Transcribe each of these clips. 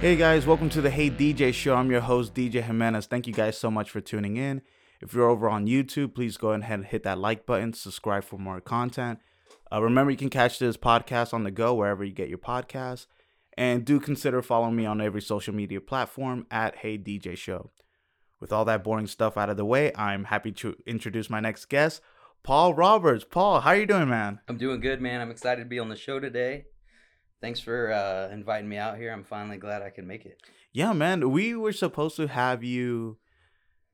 Hey guys, welcome to the Hey DJ show. I'm your host, DJ Jimenez. Thank you guys so much for tuning in. If you're over on YouTube, please go ahead and hit that like button, subscribe for more content. Uh, remember, you can catch this podcast on the go wherever you get your podcasts. And do consider following me on every social media platform at Hey DJ Show. With all that boring stuff out of the way, I'm happy to introduce my next guest, Paul Roberts. Paul, how are you doing, man? I'm doing good, man. I'm excited to be on the show today. Thanks for uh, inviting me out here. I'm finally glad I can make it. Yeah, man. We were supposed to have you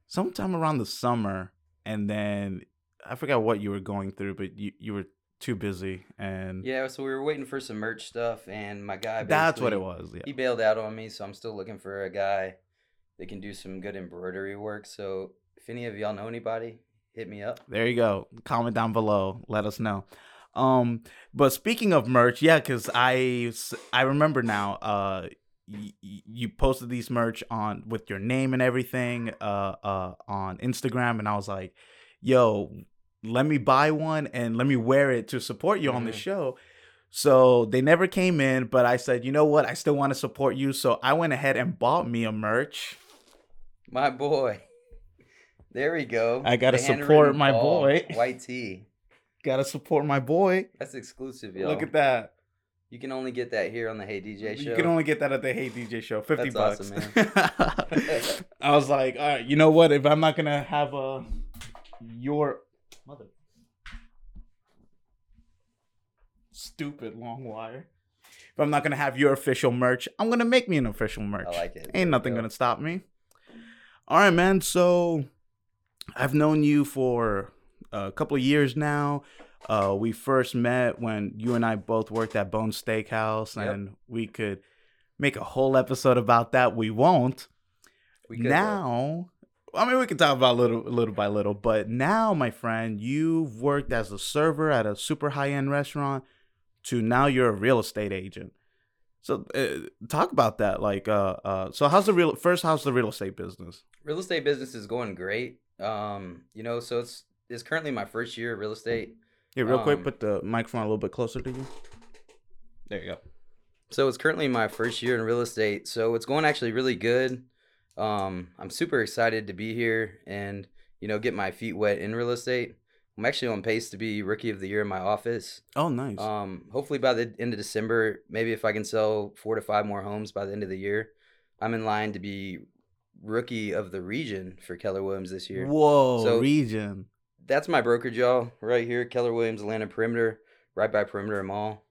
sometime around the summer, and then I forgot what you were going through, but you, you were too busy and Yeah, so we were waiting for some merch stuff, and my guy. that's what it was. Yeah. He bailed out on me, so I'm still looking for a guy that can do some good embroidery work. So if any of y'all know anybody, hit me up. There you go. Comment down below. Let us know. Um, but speaking of merch, yeah, because I I remember now. Uh, y- you posted these merch on with your name and everything. Uh, uh, on Instagram, and I was like, "Yo, let me buy one and let me wear it to support you on the Mhm. show." So they never came in, but I said, you know what? I still want to support you, so I went ahead and bought me a merch. My boy. There we go. I gotta support my Paul, boy. White tee. Gotta support my boy. That's exclusive, yo. Look at that. You can only get that here on the Hey DJ show. You can only get that at the Hey DJ show, fifty That's bucks. awesome, I was like, all right, you know what? If I'm not gonna have a your mother stupid long wire, if I'm not gonna have your official merch, I'm gonna make me an official merch. I like it. Ain't nothing go. gonna stop me. All right, man. So I've known you for a couple of years now. Uh, we first met when you and I both worked at Bones Steakhouse, Yep. and we could make a whole episode about that. We won't We though. now. I mean, we can talk about little, little by little, but now, my friend, you've worked as a server at a super high end restaurant, to now you're a real estate agent. So, uh, talk about that. Like, uh, uh, so how's the real first? How's the real estate business? real estate business is going great. Um, you know, so it's it's currently my first year of real estate. Yeah, real quick, Um, put the microphone a little bit closer to you. There you go. So it's currently my first year in real estate. So it's going actually really good. Um, I'm super excited to be here and you know get my feet wet in real estate. I'm actually on pace to be rookie of the year in my office. Oh, nice. Um, hopefully by the end of December, maybe if I can sell four to five more homes by the end of the year, I'm in line to be rookie of the region for Keller Williams this year. Whoa, so- region. That's my brokerage, y'all, right here, Keller Williams Atlanta Perimeter, right by Perimeter Mall.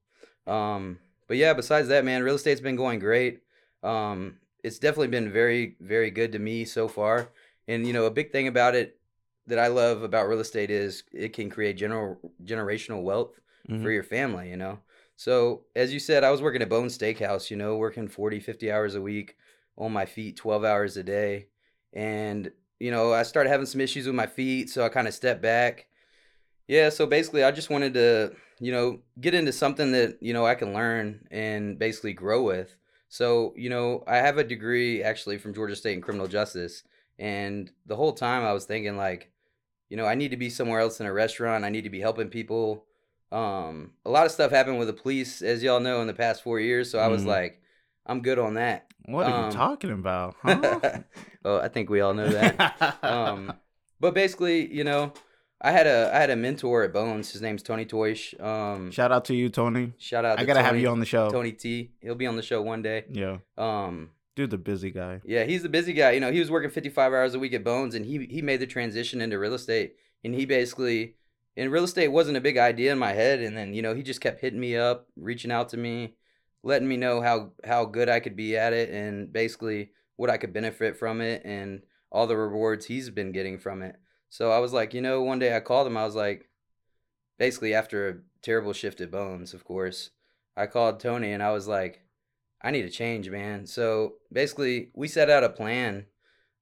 Um, but yeah, besides that, man, real estate's been going great. Um, it's definitely been very, very good to me so far. And you know, a big thing about it that I love about real estate is it can create general generational wealth Mhm. for your family, you know. So, as you said, I was working at Bones Steakhouse, you know, working 40, 50 hours a week on my feet, 12 hours a day. And, you know, I started having some issues with my feet, so I kind of stepped back. Yeah, so basically, I just wanted to, you know, get into something that, you know, I can learn and basically grow with. So, you know, I have a degree actually from Georgia State in criminal justice. And the whole time I was thinking, like, you know, I need to be somewhere else in a restaurant. I need to be helping people. Um, a lot of stuff happened with the police, as y'all know, in the past four years. So I was Mhm. like, I'm good on that. What are um, you talking about? Huh? Well, I think we all know that. um, but basically, you know, I had a I had a mentor at Bones. His name's Tony Toish. Um, Shout out to you, Tony. shout out. I gotta have you on the show. Tony T. He'll be on the show one day. Yeah, Um, dude, the busy guy. yeah, he's the busy guy. You know, he was working 55 hours a week at Bones, and he he made the transition into real estate. And he basically, in real estate, wasn't a big idea in my head. And then you know, he just kept hitting me up, reaching out to me, letting me know how how good I could be at it, and basically what I could benefit from it, and all the rewards he's been getting from it. So I was like, you know, one day I called him. I was like, basically after a terrible shift at Bones, of course, I called Tony and I was like, I need a change, man. So basically, we set out a plan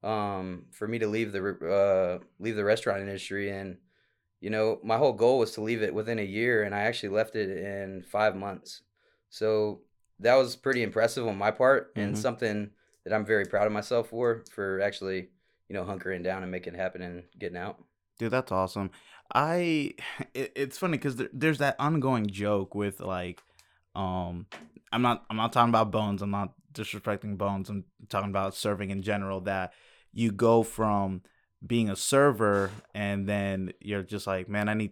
um, for me to leave the uh, leave the restaurant industry, and you know, my whole goal was to leave it within a year, and I actually left it in five months. So that was pretty impressive on my part, and Mhm. something that I'm very proud of myself for for actually, you know, hunkering down and making it happen and getting out. Dude, that's awesome. I it, it's funny because there, there's that ongoing joke with like, um, I'm not I'm not talking about Bones. I'm not disrespecting Bones. I'm talking about serving in general. That you go from being a server and then you're just like, man, I need,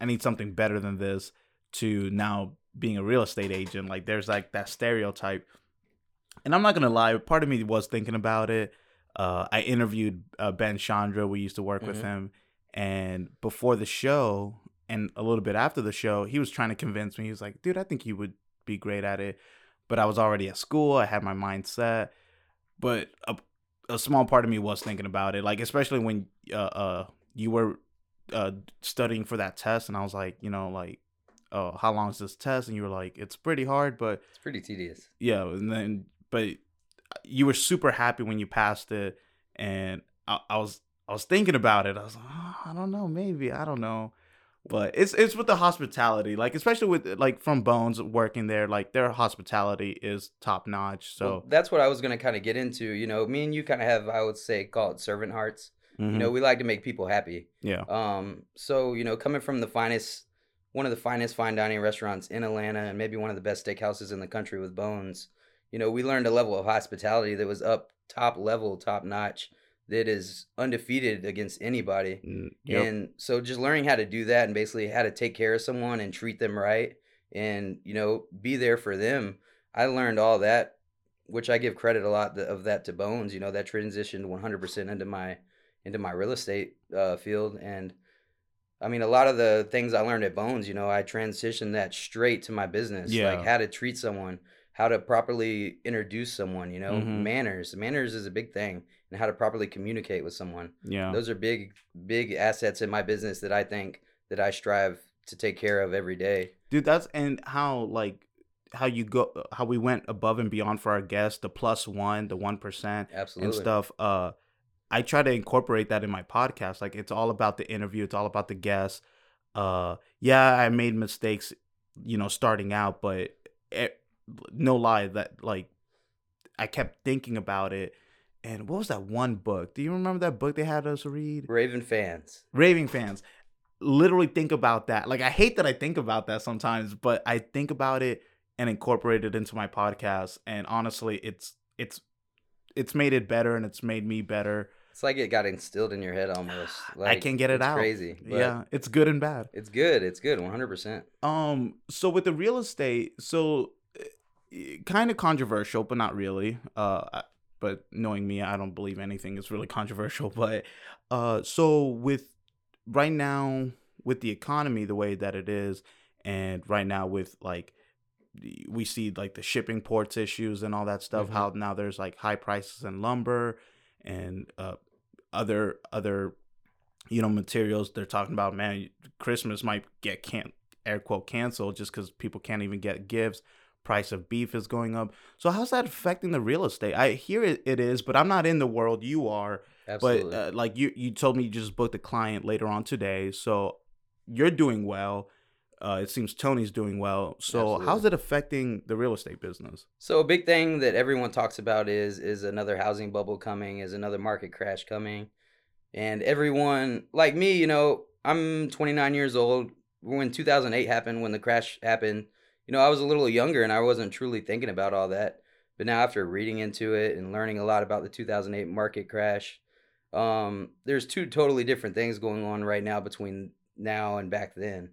I need something better than this. To now being a real estate agent, like there's like that stereotype. And I'm not gonna lie, part of me was thinking about it. Uh, I interviewed uh, Ben Chandra. We used to work with Mhm. him, and before the show and a little bit after the show, he was trying to convince me. He was like, "Dude, I think you would be great at it." But I was already at school. I had my mind set. But a, a small part of me was thinking about it, like especially when uh, uh you were uh studying for that test, and I was like, you know, like, oh, how long is this test? And you were like, it's pretty hard, but It's pretty tedious. yeah, and then but you were super happy when you passed it, and I, I was I was thinking about it. I was like, oh, I don't know, maybe I don't know, but it's it's with the hospitality, like especially with like from Bones working there, like their hospitality is top notch. Well, So that's what I was gonna kind of get into. You know, me and you kind of have, I would say, call it servant hearts. mhm, You know, we like to make people happy. yeah, Um, so you know, coming from the finest, one of the finest fine dining restaurants in Atlanta, and maybe one of the best steakhouses in the country with Bones, you know, we learned a level of hospitality that was up top level, top notch, that is undefeated against anybody. mm, yep, And so just learning how to do that and basically how to take care of someone and treat them right and, you know, be there for them. I learned all that, which I give credit a lot of that to Bones, you know, that transitioned 100% into my into my real estate uh, field and I mean, a lot of the things I learned at Bones, you know, I transitioned that straight to my business, Yeah. like how to treat someone, how to properly introduce someone, you know, Mhm. manners. Manners is a big thing, and how to properly communicate with someone yeah. those are big big assets in my business that i think that i strive to take care of every day dude that's and how like how you go how we went above and beyond for our guests the plus one the one percent absolutely and stuff uh i try to incorporate that in my podcast like it's all about the interview it's all about the guests uh yeah i made mistakes you know starting out but it, no lie that like i kept thinking about it. And what was that one book? Do you remember that book they had us read? Raven fans. Raving fans. Literally think about that. Like i hate that i think about that sometimes but i think about it and incorporate it into my podcast. And honestly it's it's it's made it better and it's made me better. It's like it got instilled in your head almost. Like I can't get it it's out. crazy yeah it's good and bad. It's good. It's good. 100% um so with the real estate so kind of controversial but not really. Uh but knowing me i don't believe anything is really controversial but uh so with right now with the economy the way that it is and right now with like we see like the shipping ports issues and all that stuff Mhm. how now there's like high prices in lumber and uh other other you know materials. They're talking about man christmas might get can't air quote canceled just because people can't even get gifts price of beef is going up. So how's that affecting the real estate? I hear it, it is but i'm not in the world you are. Absolutely. but uh, like you you told me you just booked a client later on today so you're doing well. Uh, it seems tony's doing well. So Absolutely. how's it affecting the real estate business? So a big thing that everyone talks about is is another housing bubble coming, is another market crash coming. And everyone like me, you know, I'm 29 years old. When 2008 happened, when the crash happened, you know, I was a little younger and I wasn't truly thinking about all that. But now after reading into it and learning a lot about the 2008 market crash, um, there's two totally different things going on right now between now and back then.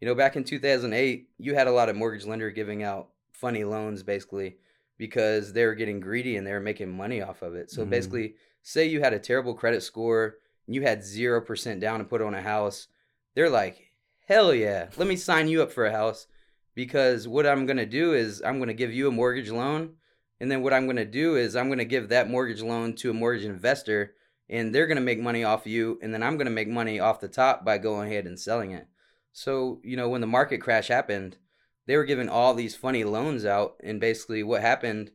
You know, back in 2008, you had a lot of mortgage lender giving out funny loans basically because they were getting greedy and they were making money off of it. So Mhm. basically, say you had a terrible credit score and you had 0% down to put on a house, they're like, "Hell yeah, let me sign you up for a house because what I'm going to do is I'm going to give you a mortgage loan and then what I'm going to do is I'm going to give that mortgage loan to a mortgage investor and they're going to make money off you and then I'm going to make money off the top by going ahead and selling it." So, you know, when the market crash happened, they were giving all these funny loans out and basically what happened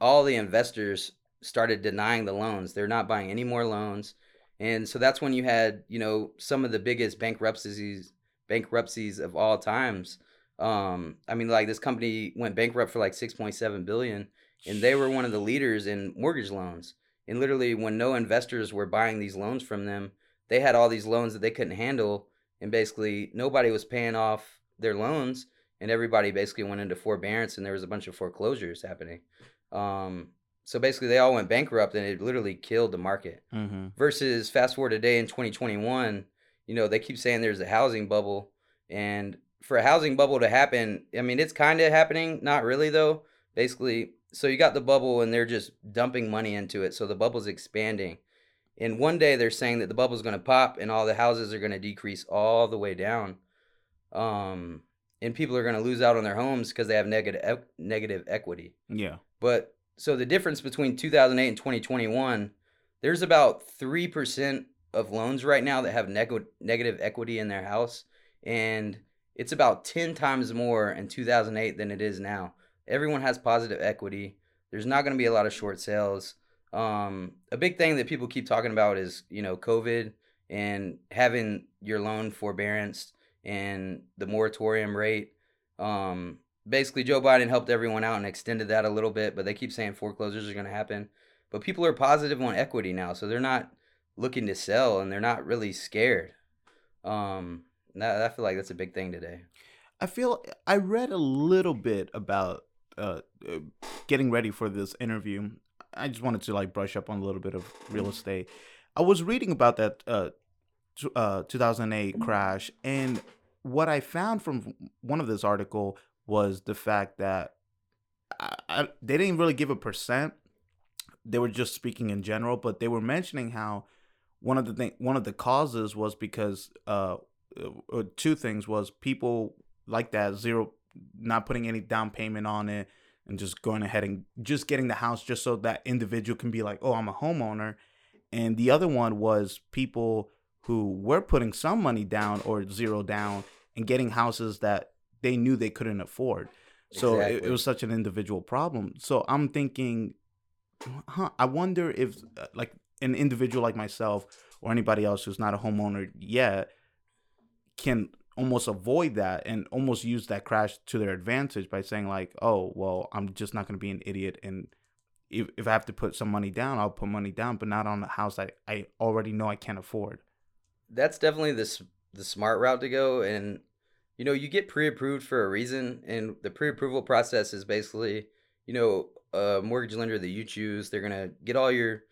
all the investors started denying the loans. They're not buying any more loans. And so that's when you had you know some of the biggest bankruptcies bankruptcies of all times um i mean like this company went bankrupt for like 6.7 billion and they were one of the leaders in mortgage loans and literally when no investors were buying these loans from them they had all these loans that they couldn't handle and basically nobody was paying off their loans and everybody basically went into forbearance, and there was a bunch of foreclosures happening. Um, so basically, they all went bankrupt, and it literally killed the market. Mm-hmm. Versus fast forward today in 2021, you know, they keep saying there's a housing bubble, and for a housing bubble to happen, I mean, it's kind of happening, not really though. Basically, so you got the bubble, and they're just dumping money into it, so the bubble's expanding. And one day they're saying that the bubble's going to pop, and all the houses are going to decrease all the way down. Um, and people are going to lose out on their homes because they have negative negative equity. Yeah. But so the difference between 2008 and 2021, there's about 3% of loans right now that have neg- negative equity in their house. And it's about 10 times more in 2008 than it is now. Everyone has positive equity. There's not going to be a lot of short sales. Um, a big thing that people keep talking about is, you know, COVID and having your loan forbearance and the moratorium rate. Um, basically Joe Biden helped everyone out and extended that a little bit, but they keep saying foreclosures are going to happen. But people are positive on equity now, so they're not looking to sell and they're not really scared. Um, that, I feel like that's a big thing today. I feel I read a little bit about uh, uh, getting ready for this interview. I just wanted to like brush up on a little bit of real estate. I was reading about that uh, t- uh 2008 crash, and what I found from one of this article was the fact that I, I, they didn't really give a percent. They were just speaking in general, but they were mentioning how one of the thing, one of the causes was because uh, uh, two things was people like that zero not putting any down payment on it and just going ahead and just getting the house just so that individual can be like oh i'm a homeowner. And the other one was people who were putting some money down or zero down and getting houses that they knew they couldn't afford. So it, it was such an individual problem. So i'm thinking huh i wonder if uh, like an individual like myself or anybody else who's not a homeowner yet can almost avoid that and almost use that crash to their advantage by saying like oh well i'm just not going to be an idiot and if, if i have to put some money down i'll put money down but not on a house that i already know i can't afford That's definitely the the smart route to go, and you know you get pre-approved for a reason, and the pre-approval process is basically you know a mortgage lender that you choose. They're gonna get all your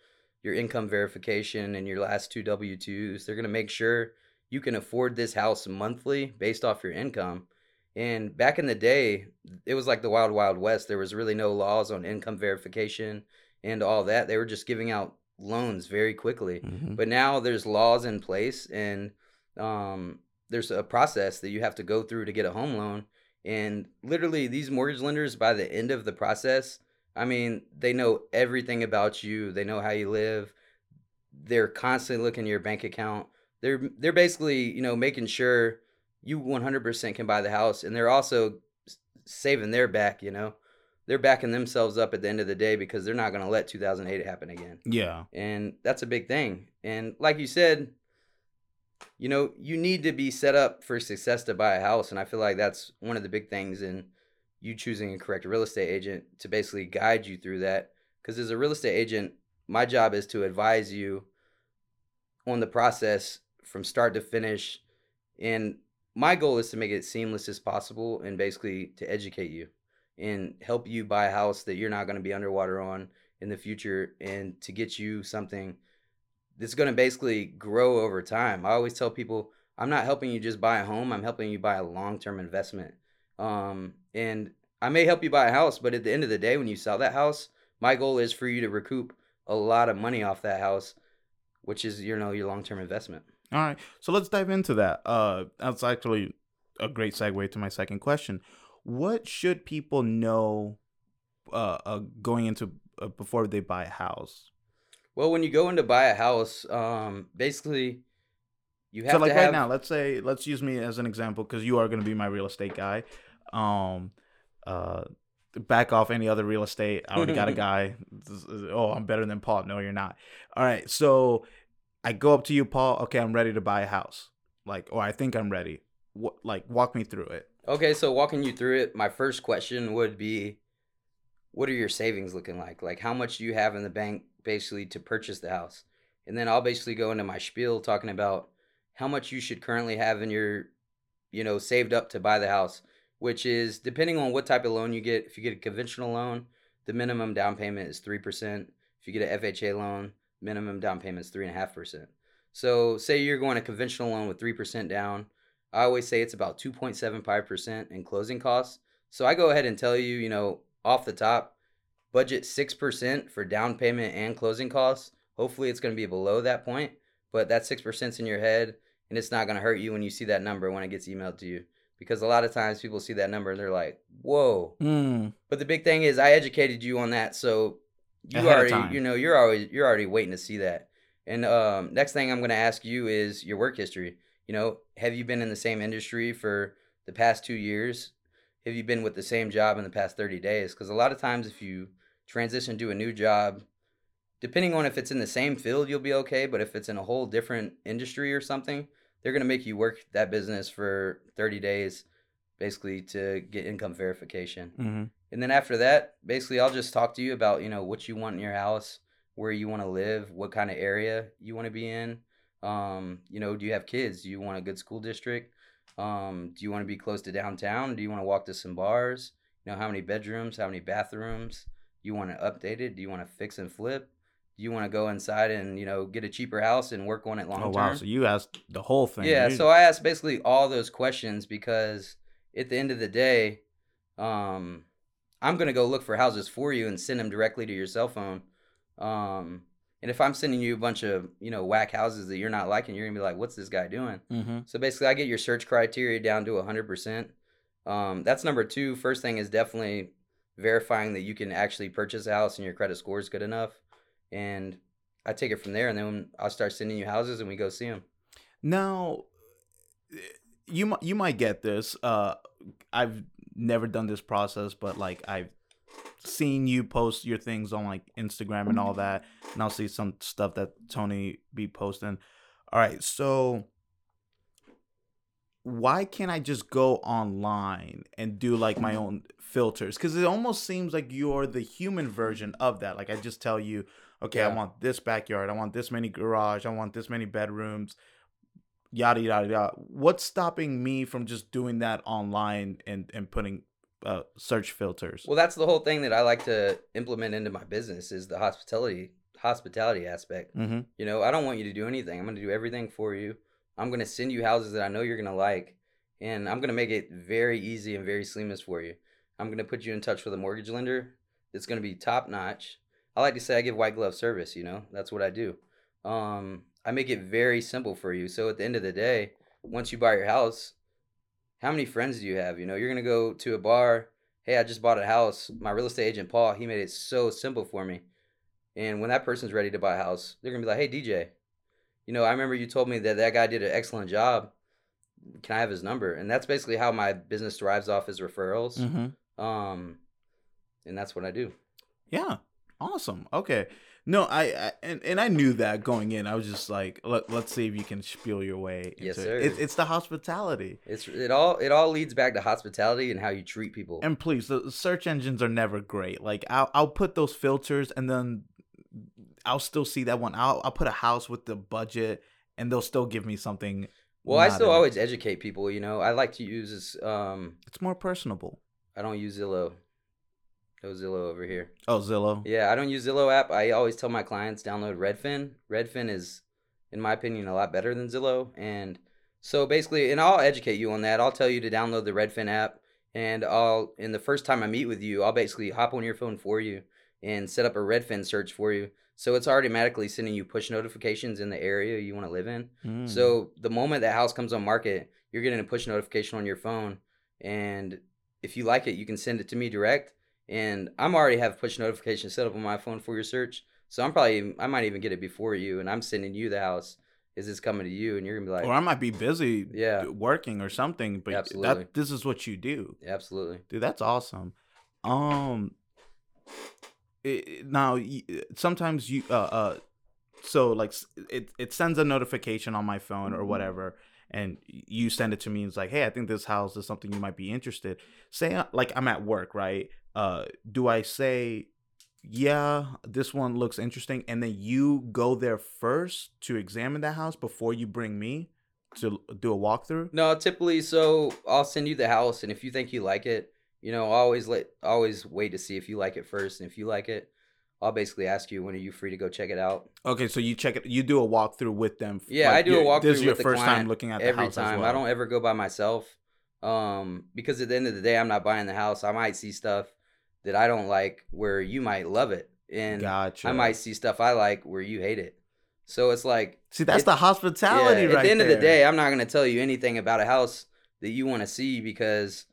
your income verification and your last two W twos. They're gonna make sure you can afford this house monthly based off your income. And back in the day, it was like the wild wild west. There was really no laws on income verification and all that. They were just giving out loans very quickly. Mhm. But now there's laws in place and um, there's a process that you have to go through to get a home loan. And literally, these mortgage lenders, by the end of the process, I mean, they know everything about you. They know how you live. They're constantly looking at your bank account. They're they're basically you know making sure you 100% can buy the house, and they're also saving their back. You know, they're backing themselves up at the end of the day because they're not going to let 2008 happen again. Yeah. And that's a big thing. And like you said you know you need to be set up for success to buy a house and i feel like that's one of the big things in you choosing a correct real estate agent to basically guide you through that. Because as a real estate agent my job is to advise you on the process from start to finish and my goal is to make it seamless as possible and basically to educate you and help you buy a house that you're not going to be underwater on in the future and to get you something that's going to basically grow over time. I always tell people I'm not helping you just buy a home, I'm helping you buy a long-term investment. Um, and I may help you buy a house, but at the end of the day when you sell that house, my goal is for you to recoup a lot of money off that house, which is you know your long-term investment. All right so let's dive into that. Uh that's actually a great segue to my second question. What should people know uh, uh going into uh, before they buy a house? Well, when you go in to buy a house, um, basically you have so like to have right now let's say let's use me as an example because you are going to be my real estate guy. Um uh back off any other real estate. I already got a guy. Oh i'm better than paul. No you're not. All right so i go up to you paul okay i'm ready to buy a house like or i think i'm ready what like walk me through it Okay, so walking you through it, my first question would be what are your savings looking like? Like how much do you have in the bank basically to purchase the house? And then I'll basically go into my spiel talking about how much you should currently have in your you know saved up to buy the house. which is depending on what type of loan you get. If you get a conventional loan, the minimum down payment is 3%. If you get an FHA loan, minimum down payment is 3.5%. So, say you're going a conventional loan with 3% down. I always say it's about 2.75% in closing costs. So, I go ahead and tell you, you know, off the top, budget 6% for down payment and closing costs. Hopefully, it's going to be below that point, but that 6% in your head, and it's not going to hurt you when you see that number when it gets emailed to you. Because a lot of times people see that number and they're like, whoa. Mm. But the big thing is, I educated you on that. So, you already, you know, you're always, you're already waiting to see that. And um, next thing I'm going to ask you is your work history. You know, have you been in the same industry for the past two years? Have you been with the same job in the past 30 days? Because a lot of times, if you transition to a new job, depending on if it's in the same field, you'll be okay. But if it's in a whole different industry or something, they're going to make you work that business for 30 days, basically to get income verification. hmm And then after that, basically, I'll just talk to you about you know what you want in your house, where you want to live, what kind of area you want to be in. Um, you know, do you have kids? Do you want a good school district? Um, do you want to be close to downtown? Do you want to walk to some bars? You know, how many bedrooms? How many bathrooms? You want to update it? Do you want to fix and flip? Do you want to go inside and you know get a cheaper house and work on it long Oh wow! So you asked the whole thing. Yeah, so I asked basically all those questions because at the end of the day, um, I'm gonna go look for houses for you and send them directly to your cell phone. Um, and if I'm sending you a bunch of you know whack houses that you're not liking, you're gonna be like, "What's this guy doing?" Mhm. So basically, I get your search criteria down to 100%. Um, that's number two. First thing is definitely verifying that you can actually purchase a house and your credit score is good enough. And I take it from there, and then I'll start sending you houses and we go see them. Now, you you might get this. Uh, I've never done this process, but like I've seen you post your things on like Instagram and all that, and I'll see some stuff that Tony be posting. All right, so why can't I just go online and do like my own filters? Because it almost seems like you're the human version of that. Like I just tell you, okay, I want this backyard, I want this many garage, I want this many bedrooms, yada yada yada. What's stopping me from just doing that online and and putting uh, search filters? Well, that's the whole thing that I like to implement into my business is the hospitality hospitality aspect. mm-hmm. You know, I don't want you to do anything. I'm going to do everything for you. I'm going to send you houses that I know you're going to like, and I'm going to make it very easy and very seamless for you. I'm going to put you in touch with a mortgage lender It's going to be top notch. I like to say I give white glove service, you know. That's what I do. Um I make it very simple for you. So at the end of the day, once you buy your house, how many friends do you have? You know, you're going to go to a bar, "Hey, I just bought a house. My real estate agent Paul, he made it so simple for me." And when that person's ready to buy a house, they're gonna be like, "Hey, DJ, you know, I remember you told me that that guy did an excellent job. Can I have his number?" And that's basically how my business thrives off his referrals. Mm-hmm. Um, and that's what I do. Yeah. Awesome. Okay. No, I, I and, and I knew that going in. I was just like, let, let's see if you can spiel your way. Yes, sir. It. It, it's the hospitality. It's it all it all leads back to hospitality and how you treat people. And please, the search engines are never great. Like I'll I'll put those filters and then I'll still see that one. I'll I'll put a house with the budget and they'll still give me something. well, I still always educate people. You know, I like to use this. Um, It's more personable. I don't use Zillow. No Zillow over here. Oh, Zillow. Yeah, I don't use Zillow app. I always tell my clients download Redfin. Redfin is, in my opinion, a lot better than Zillow. And so basically, and I'll educate you on that. I'll tell you to download the Redfin app, and I'll, in the first time I meet with you, I'll basically hop on your phone for you and set up a Redfin search for you. So it's automatically sending you push notifications in the area you want to live in. Mm. So the moment that house comes on market, you're getting a push notification on your phone, and if you like it, you can send it to me direct. And I'm already have push notifications set up on my phone for your search, so I'm probably I might even get it before you, and I'm sending you the house. Is this coming to you? And you're gonna be like, or I might be busy Yeah. working or something, but Absolutely. that this is what you do. absolutely. Dude, that's awesome. Um, it, now sometimes you uh uh, so like it it sends a notification on my phone or whatever, and you send it to me. And it's like, hey, I think this house is something you might be interested. Say uh, like I'm at work, right? Uh, do I say? Yeah, this one looks interesting, and then you go there first to examine that house before you bring me. to do a walkthrough? No, typically, so I'll send you the house, and if you think you like it, you know, always let always wait to see if you like it first, and if you like it, I'll basically ask you when are you free to go check it out. Okay, so you check it. You do a walkthrough with them. Yeah, I do a walkthrough This is your first time looking at the every house as time. well. I don't ever go by myself, um, because at the end of the day, I'm not buying the house. I might see stuff that I don't like where you might love it, and Gotcha. I might see stuff I like where you hate it. So it's like see that's it- the hospitality yeah, right at the end of the day, I'm not going to tell you anything about a house that you want to see because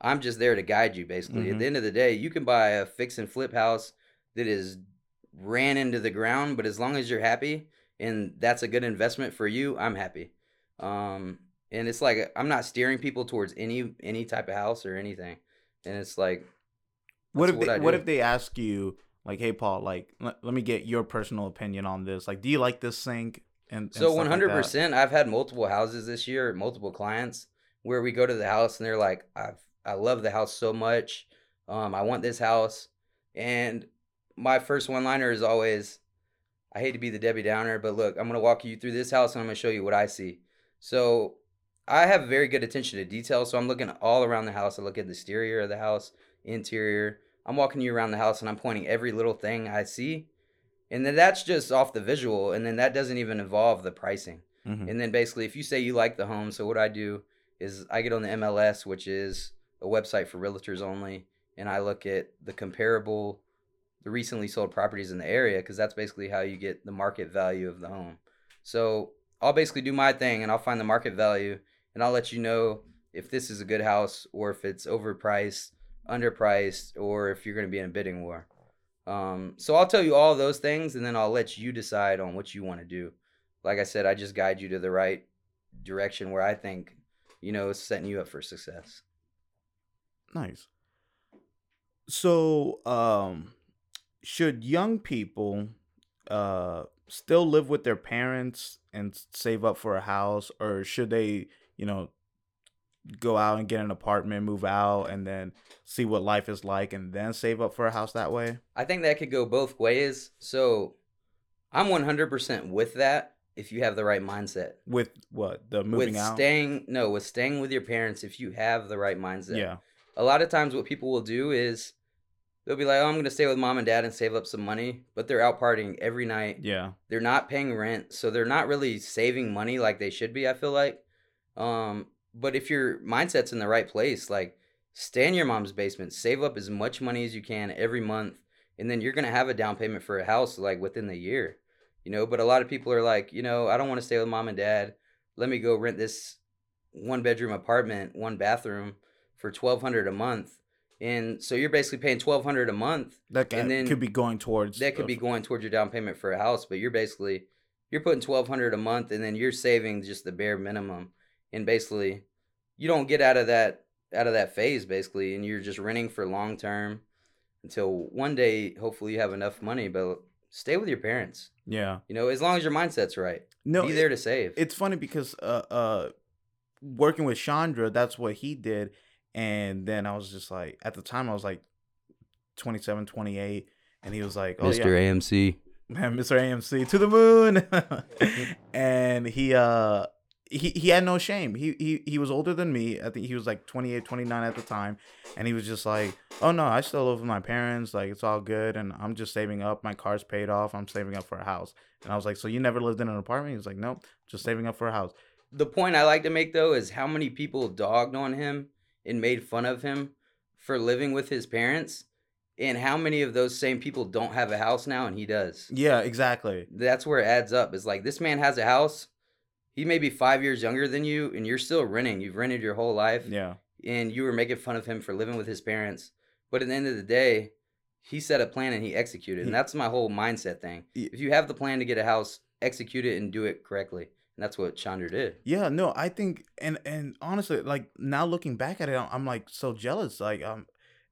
I'm just there to guide you. Basically, Mhm. at the end of the day, you can buy a fix and flip house that is ran into the ground, but as long as you're happy and that's a good investment for you, I'm happy. Um, and it's like I'm not steering people towards any any type of house or anything, and it's like what if what they, what if they ask you like, hey Paul, like let, let me get your personal opinion on this. Like, do you like this sink? And, and So stuff one like hundred that? percent. I've had multiple houses this year, multiple clients where we go to the house and they're like, "I I love the house so much. Um, I want this house." And my first one liner is always, "I hate to be the Debbie Downer, but look, I'm gonna walk you through this house and I'm gonna show you what I see." So I have very good attention to detail. So I'm looking all around the house. I look at the exterior of the house, interior. I'm walking you around the house and I'm pointing every little thing I see. And then that's just off the visual. And then that doesn't even involve the pricing. Mhm. And then basically, if you say you like the home, so what I do is I get on the MLS, which is a website for realtors only, and I look at the comparable, the recently sold properties in the area, because that's basically how you get the market value of the home. So I'll basically do my thing and I'll find the market value and I'll let you know if this is a good house or if it's overpriced, underpriced, or if you're going to be in a bidding war. Um, so I'll tell you all those things and then I'll let you decide on what you want to do. Like I said, I just guide you to the right direction where I think, you know, setting you up for success. Nice. So, um, should young people uh still live with their parents and save up for a house, or should they, you know, go out and get an apartment, move out, and then see what life is like, and then save up for a house that way? I think that could go both ways. So I'm 100% with that if you have the right mindset. With what the moving with out? staying no, with staying with your parents if you have the right mindset. yeah, A lot of times what people will do is they'll be like, "Oh, I'm to stay with mom and dad and save up some money," but they're out partying every night. yeah, They're not paying rent, so they're not really saving money like they should be, I feel like. Um, but if your mindset's in the right place, like stay in your mom's basement, save up as much money as you can every month, and then you're gonna have a down payment for a house like within the year. You know, but a lot of people are like, you know, I don't want to stay with mom and dad. Let me go rent this one bedroom apartment, one bathroom for twelve hundred a month. And so you're basically paying twelve hundred a month that ca- And then could be going towards that could be going towards your down payment for a house, but you're basically you're putting twelve hundred a month, and then you're saving just the bare minimum, and basically you don't get out of that out of that phase basically, and you're just renting for long term until one day hopefully you have enough money, but stay with your parents. yeah. You know, as long as your mindset's right, No, be there to save. it's funny because uh uh working with Chandra, that's what he did. And then I was just like at the time I was like 27, 28 and he was like, "Oh yeah, AMC. man, Mr. AMC to the moon." and he uh he, he had no shame. He, he he was older than me. I think he was like 28, 29 at the time. And he was just like, "Oh no, I still live with my parents. Like it's all good and I'm just saving up. My car's paid off. I'm saving up for a house." And I was like, "So you never lived in an apartment?" He was like, "Nope, just saving up for a house." the point I like to make though is how many people dogged on him and made fun of him for living with his parents, and how many of those same people don't have a house now and he does. Yeah, exactly. That's where it adds up. It's like this man has a house. He may be five years younger than you, and you're still renting. You've rented your whole life, Yeah. and you were making fun of him for living with his parents. But at the end of the day, he set a plan and he executed. And that's my whole mindset thing. If you have the plan to get a house, execute it and do it correctly. That's what Chandra did. Yeah, no, I think and and honestly, like now looking back at it, I'm, I'm like so jealous. Like um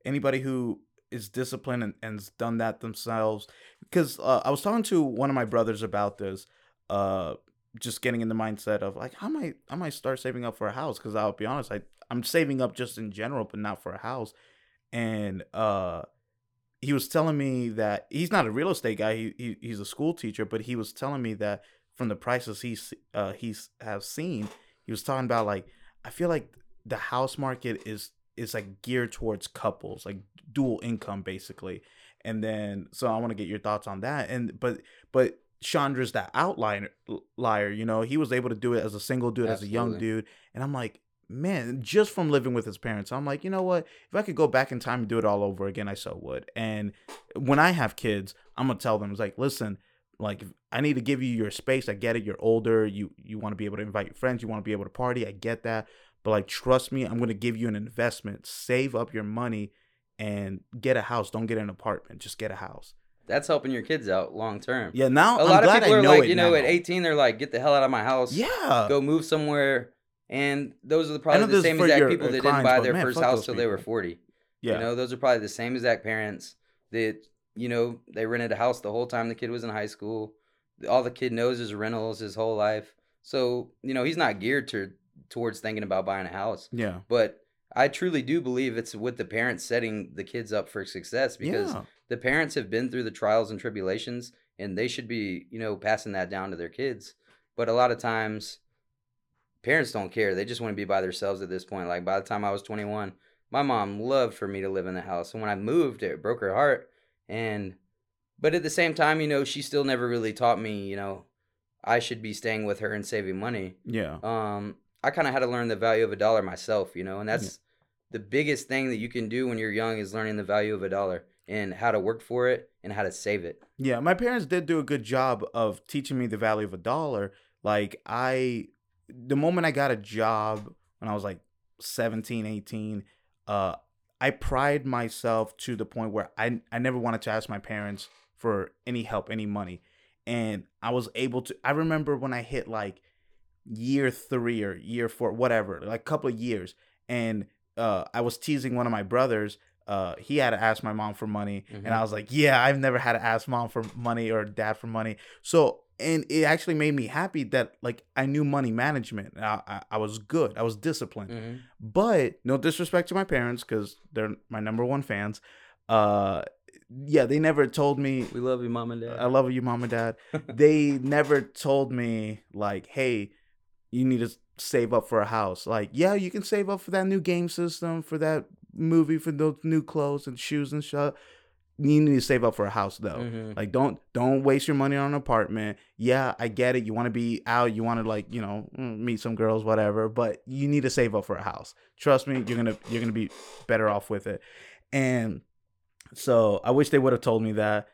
anybody who is disciplined and, and's done that themselves because uh, I was talking to one of my brothers about this uh just getting in the mindset of like I might I might start saving up for a house cuz I'll be honest, I I'm saving up just in general but not for a house. And uh he was telling me that he's not a real estate guy. He, he he's a school teacher, but he was telling me that from the prices he's uh he's have seen, he was talking about like I feel like the house market is is like geared towards couples, like dual income basically. And then so I want to get your thoughts on that. And but but Chandra's that outlier liar, you know, he was able to do it as a single dude, as a young dude. And I'm like, man, just from living with his parents, I'm like, you know what? If I could go back in time and do it all over again, I so would. And when I have kids, I'm gonna tell them, it's like, listen, like I need to give you your space. I get it. You're older. You you want to be able to invite your friends. You want to be able to party. I get that. But like, trust me, I'm gonna give you an investment. Save up your money and get a house. Don't get an apartment. Just get a house. That's helping your kids out long term. Yeah. Now A I'm lot of people are know like, you know, now. at 18, they're like, get the hell out of my house. Yeah. Go move somewhere. And those are the probably the same exact people that clients, didn't buy their man, first house till they were 40. yeah. You know, those are probably the same exact parents that, you know, they rented a house the whole time the kid was in high school. All the kid knows is rentals his whole life. So, you know, he's not geared to towards thinking about buying a house. yeah. But I truly do believe it's with the parents setting the kids up for success because yeah. the parents have been through the trials and tribulations and they should be, you know, passing that down to their kids. But a lot of times parents don't care. They just want to be by themselves at this point. Like by the time I was 21, my mom loved for me to live in the house. And when I moved, it broke her heart. And but at the same time, you know, she still never really taught me, you know, I should be staying with her and saving money Yeah. um i kind of had to learn the value of a dollar myself you know and that's the biggest thing that you can do when you're young is learning the value of a dollar and how to work for it and how to save it Yeah, my parents did do a good job of teaching me the value of a dollar. Like I the moment I got a job when I was like 17, 18, uh I pride myself to the point where I I never wanted to ask my parents for any help, any money. And I was able to I remember when I hit like year 3 or year 4, whatever, like a couple of years and uh I was teasing one of my brothers uh, he had to ask my mom for money, and Mhm. I was like, "Yeah, I've never had to ask mom for money or dad for money." So, and it actually made me happy that like I knew money management. I, I, I was good. I was disciplined. mm-hmm. But no disrespect to my parents because they're my number one fans. Uh, yeah, they never told me. we love you mom and dad I love you, mom and dad. they never told me like, "Hey, you need to save up for a house." Like, yeah, you can save up for that new game system, for that movie, for those new clothes and shoes and stuff. You need to save up for a house though. Mhm. Like, don't don't waste your money on an apartment. Yeah, I get it. You want to be out. You want to like you know mm, meet some girls, whatever. But you need to save up for a house. Trust me, you're gonna you're gonna be better off with it. And so I wish they would have told me that.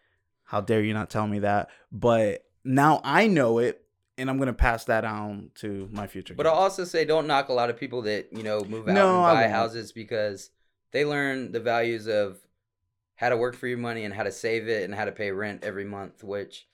How dare you not tell me that? But now I know it, and I'm gonna pass that on to my future. but i'll also say don't knock a lot of people that you know move out No, and buy houses because they learn the values of how to work for your money and how to save it and how to pay rent every month which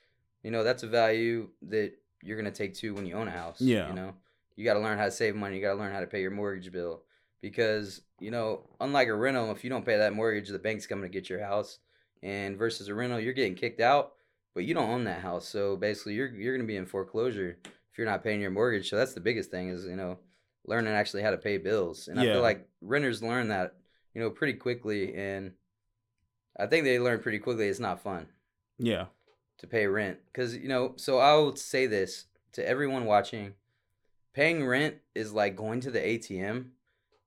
you know that's a value that you're going to take to when you own a house Yeah. you know you got to learn how to save money you got to learn how to pay your mortgage bill because you know unlike a rental if you don't pay that mortgage the bank's coming to get your house and versus a rental you're getting kicked out but you don't own that house so basically you're you're going to be in foreclosure if you're not paying your mortgage so that's the biggest thing is you know learning actually how to pay bills and i feel like renters learn that you know pretty quickly and i think they learn pretty quickly it's not fun yeah, to pay rent. Because you know so i will say this to everyone watching paying rent is like going to the atm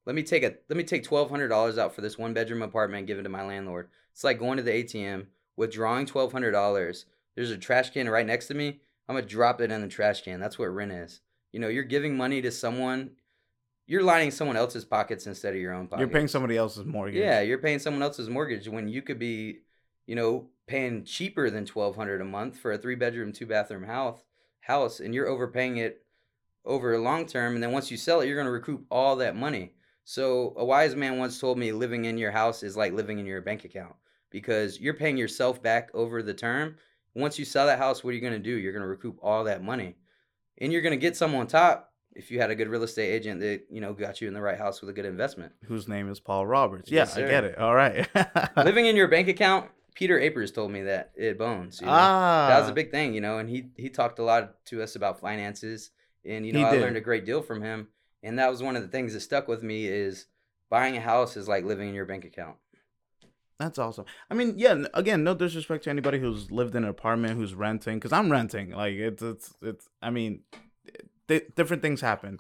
let me take a let me take $1200 out for this one bedroom apartment and give it to my landlord. It's like going to the atm withdrawing $1200 there's a trash can right next to me. I'm gonna drop it in the trash can. That's what rent is. You know you're giving money to someone you're lining someone else's pockets instead of your own pockets you're paying somebody else's mortgage. yeah, you're paying someone else's mortgage when you could be, you know, paying cheaper than twelve hundred a month for a three bedroom, two bathroom house house, and you're overpaying it over long term. And then once you sell it, you're gonna recoup all that money. So a wise man once told me living in your house is like living in your bank account because you're paying yourself back over the term. Once you sell that house, what are you gonna do? You're gonna recoup all that money. And you're gonna get some on top if you had a good real estate agent that, you know, got you in the right house with a good investment. whose name is Paul Roberts. Yes, yeah, I get it. All right. living in your bank account. Peter Apers told me that it Bones. You know? ah, that was a big thing, you know, and he he talked a lot to us about finances, and you know I did. learned a great deal from him, and that was one of the things that stuck with me is buying a house is like living in your bank account. That's awesome. I mean, yeah. Again, no disrespect to anybody who's lived in an apartment, who's renting, because I'm renting. Like it's it's it's. I mean, th- different things happen.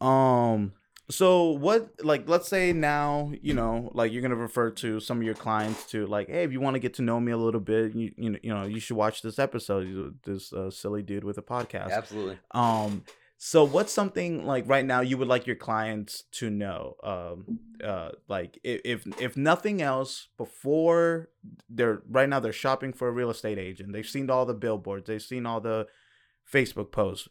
Um. So what? Like, let's say now, you know, like you're gonna refer to some of your clients to like, hey, if you want to get to know me a little bit, you you know, you know, you should watch this episode. This uh, silly dude with a podcast. Absolutely. Um. So what's something like right now you would like your clients to know? Um. Uh. Like if if nothing else, before they're right now they're shopping for a real estate agent. They've seen all the billboards. They've seen all the Facebook posts.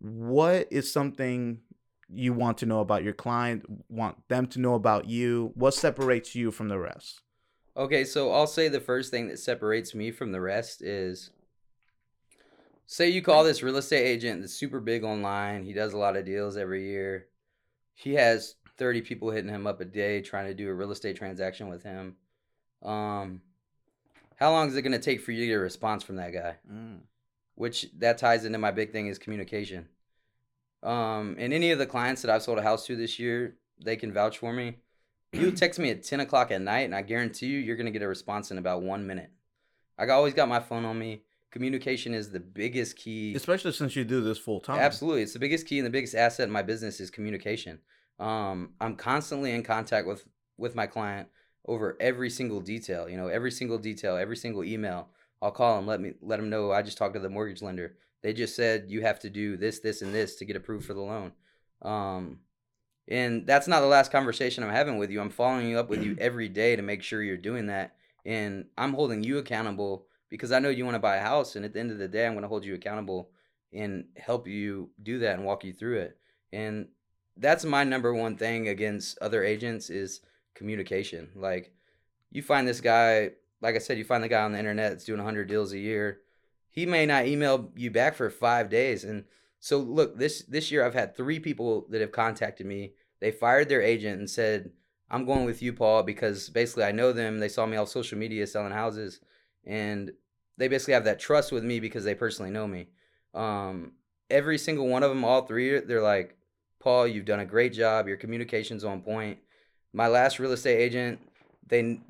What is something you want to know about your client? Want them to know about you? What separates you from the rest? Okay, so I'll say the first thing that separates me from the rest is say you call this real estate agent that's super big online. He does a lot of deals every year. He has 30 people hitting him up a day trying to do a real estate transaction with him. Um how long is it going to take for you to get a response from that guy? Which that ties into my big thing is communication. Um, and any of the clients that I've sold a house to this year, they can vouch for me. You text me at 10 o'clock at night, and I guarantee you, you're going to get a response in about one minute. I always got my phone on me. Communication is the biggest key. Especially since you do this full time. Absolutely. It's the biggest key and the biggest asset in my business is communication. Um, I'm constantly in contact with, with my client over every single detail, you know, every single detail, every single email. I'll call them, let me let them know I just talked to the mortgage lender. They just said you have to do this, this, and this to get approved for the loan. Um, and that's not the last conversation I'm having with you. I'm following you up with you every day to make sure you're doing that. And I'm holding you accountable because I know you want to buy a house. And at the end of the day, I'm going to hold you accountable and help you do that and walk you through it. And that's my number one thing against other agents is communication. Like you find this guy, like I said, you find the guy on the internet that's doing 100 deals a year. He may not email you back for 5 days and so look, this this year I've had 3 people that have contacted me. They fired their agent and said, "I'm going with you, Paul, because basically I know them. They saw me on social media selling houses and they basically have that trust with me because they personally know me." Um every single one of them, all three, they're like, Paul, you've done a great job. Your communication's on point. My last real estate agent, they,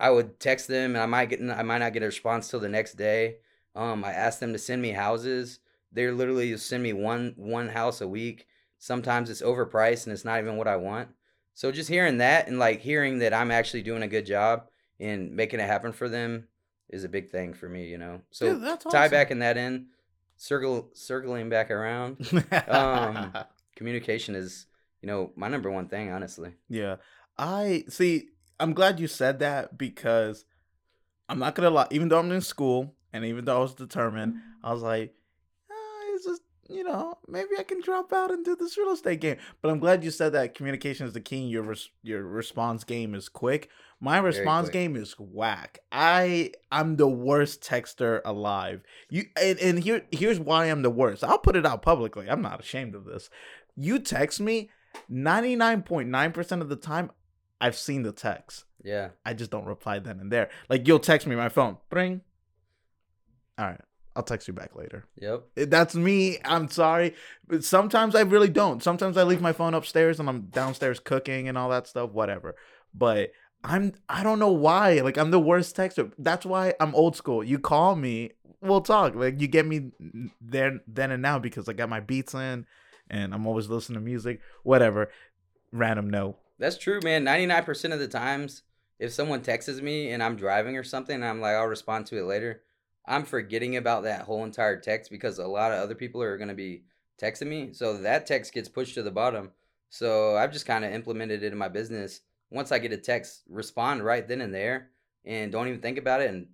I would text them, and I might get, I might not get a response till the next day. Um, I asked them to send me houses. They're literally just send me one one house a week. Sometimes it's overpriced and it's not even what I want. So just hearing that and like hearing that I'm actually doing a good job and making it happen for them is a big thing for me, you know. So Dude, that's tie back in that in, circle circling back around um, communication is you know my number one thing honestly yeah. I see. I'm glad you said that because I'm not gonna lie. Even though I'm in school and even though I was determined, I was like, "Ah, it's just you know maybe I can drop out and do this real estate game. But I'm glad you said that communication is the key. Your res- your response game is quick. My response quick. game is whack. I I'm the worst texter alive. You and, and here here's why I'm the worst. I'll put it out publicly. I'm not ashamed of this. You text me 99.9% of the time I've seen the text. yeah I just don't reply then and there. Like you'll text me my phone. Bring. All right. I'll text you back later. yep eh, That's me. I'm sorry. But sometimes I really don't. Sometimes I leave my phone upstairs and I'm downstairs cooking and all that stuff, whatever. But I'm I don't know why. Like I'm the worst texter. That's why I'm old school. You call me, we'll talk. Like you get me there then and now because I got my beats in and I'm always listening to music, whatever. Random no. That's true man. 99% of the times if someone texts me and i'm driving or something and i'm like i'll respond to it later i'm forgetting about that whole entire text because a lot of other people are going to be texting me. So that text gets pushed to the bottom. So i've just kind of implemented it in my business. Once i get a text respond right then and there and don't even think about it and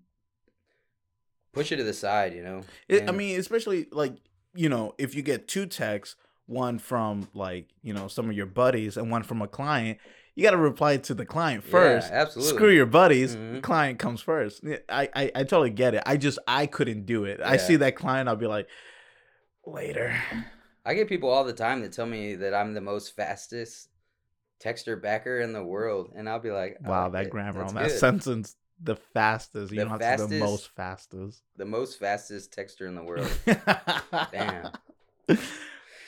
push it to the side you know? It, I mean, especially like you know, if you get two texts, one from like you know some of your buddies and one from a client, you got to reply to the client Yeah, first. absolutely. Screw your buddies. Mhm. Client comes first. I, I I totally get it. I just I couldn't do it. I see that client, I'll be like, later. I get people all the time that tell me that I'm the most fastest texter backer in the world, and I'll be like, I Wow, that it. grammar on that good. sentence. The fastest. You The don't have to the most fastest. The most fastest texter in the world. Damn.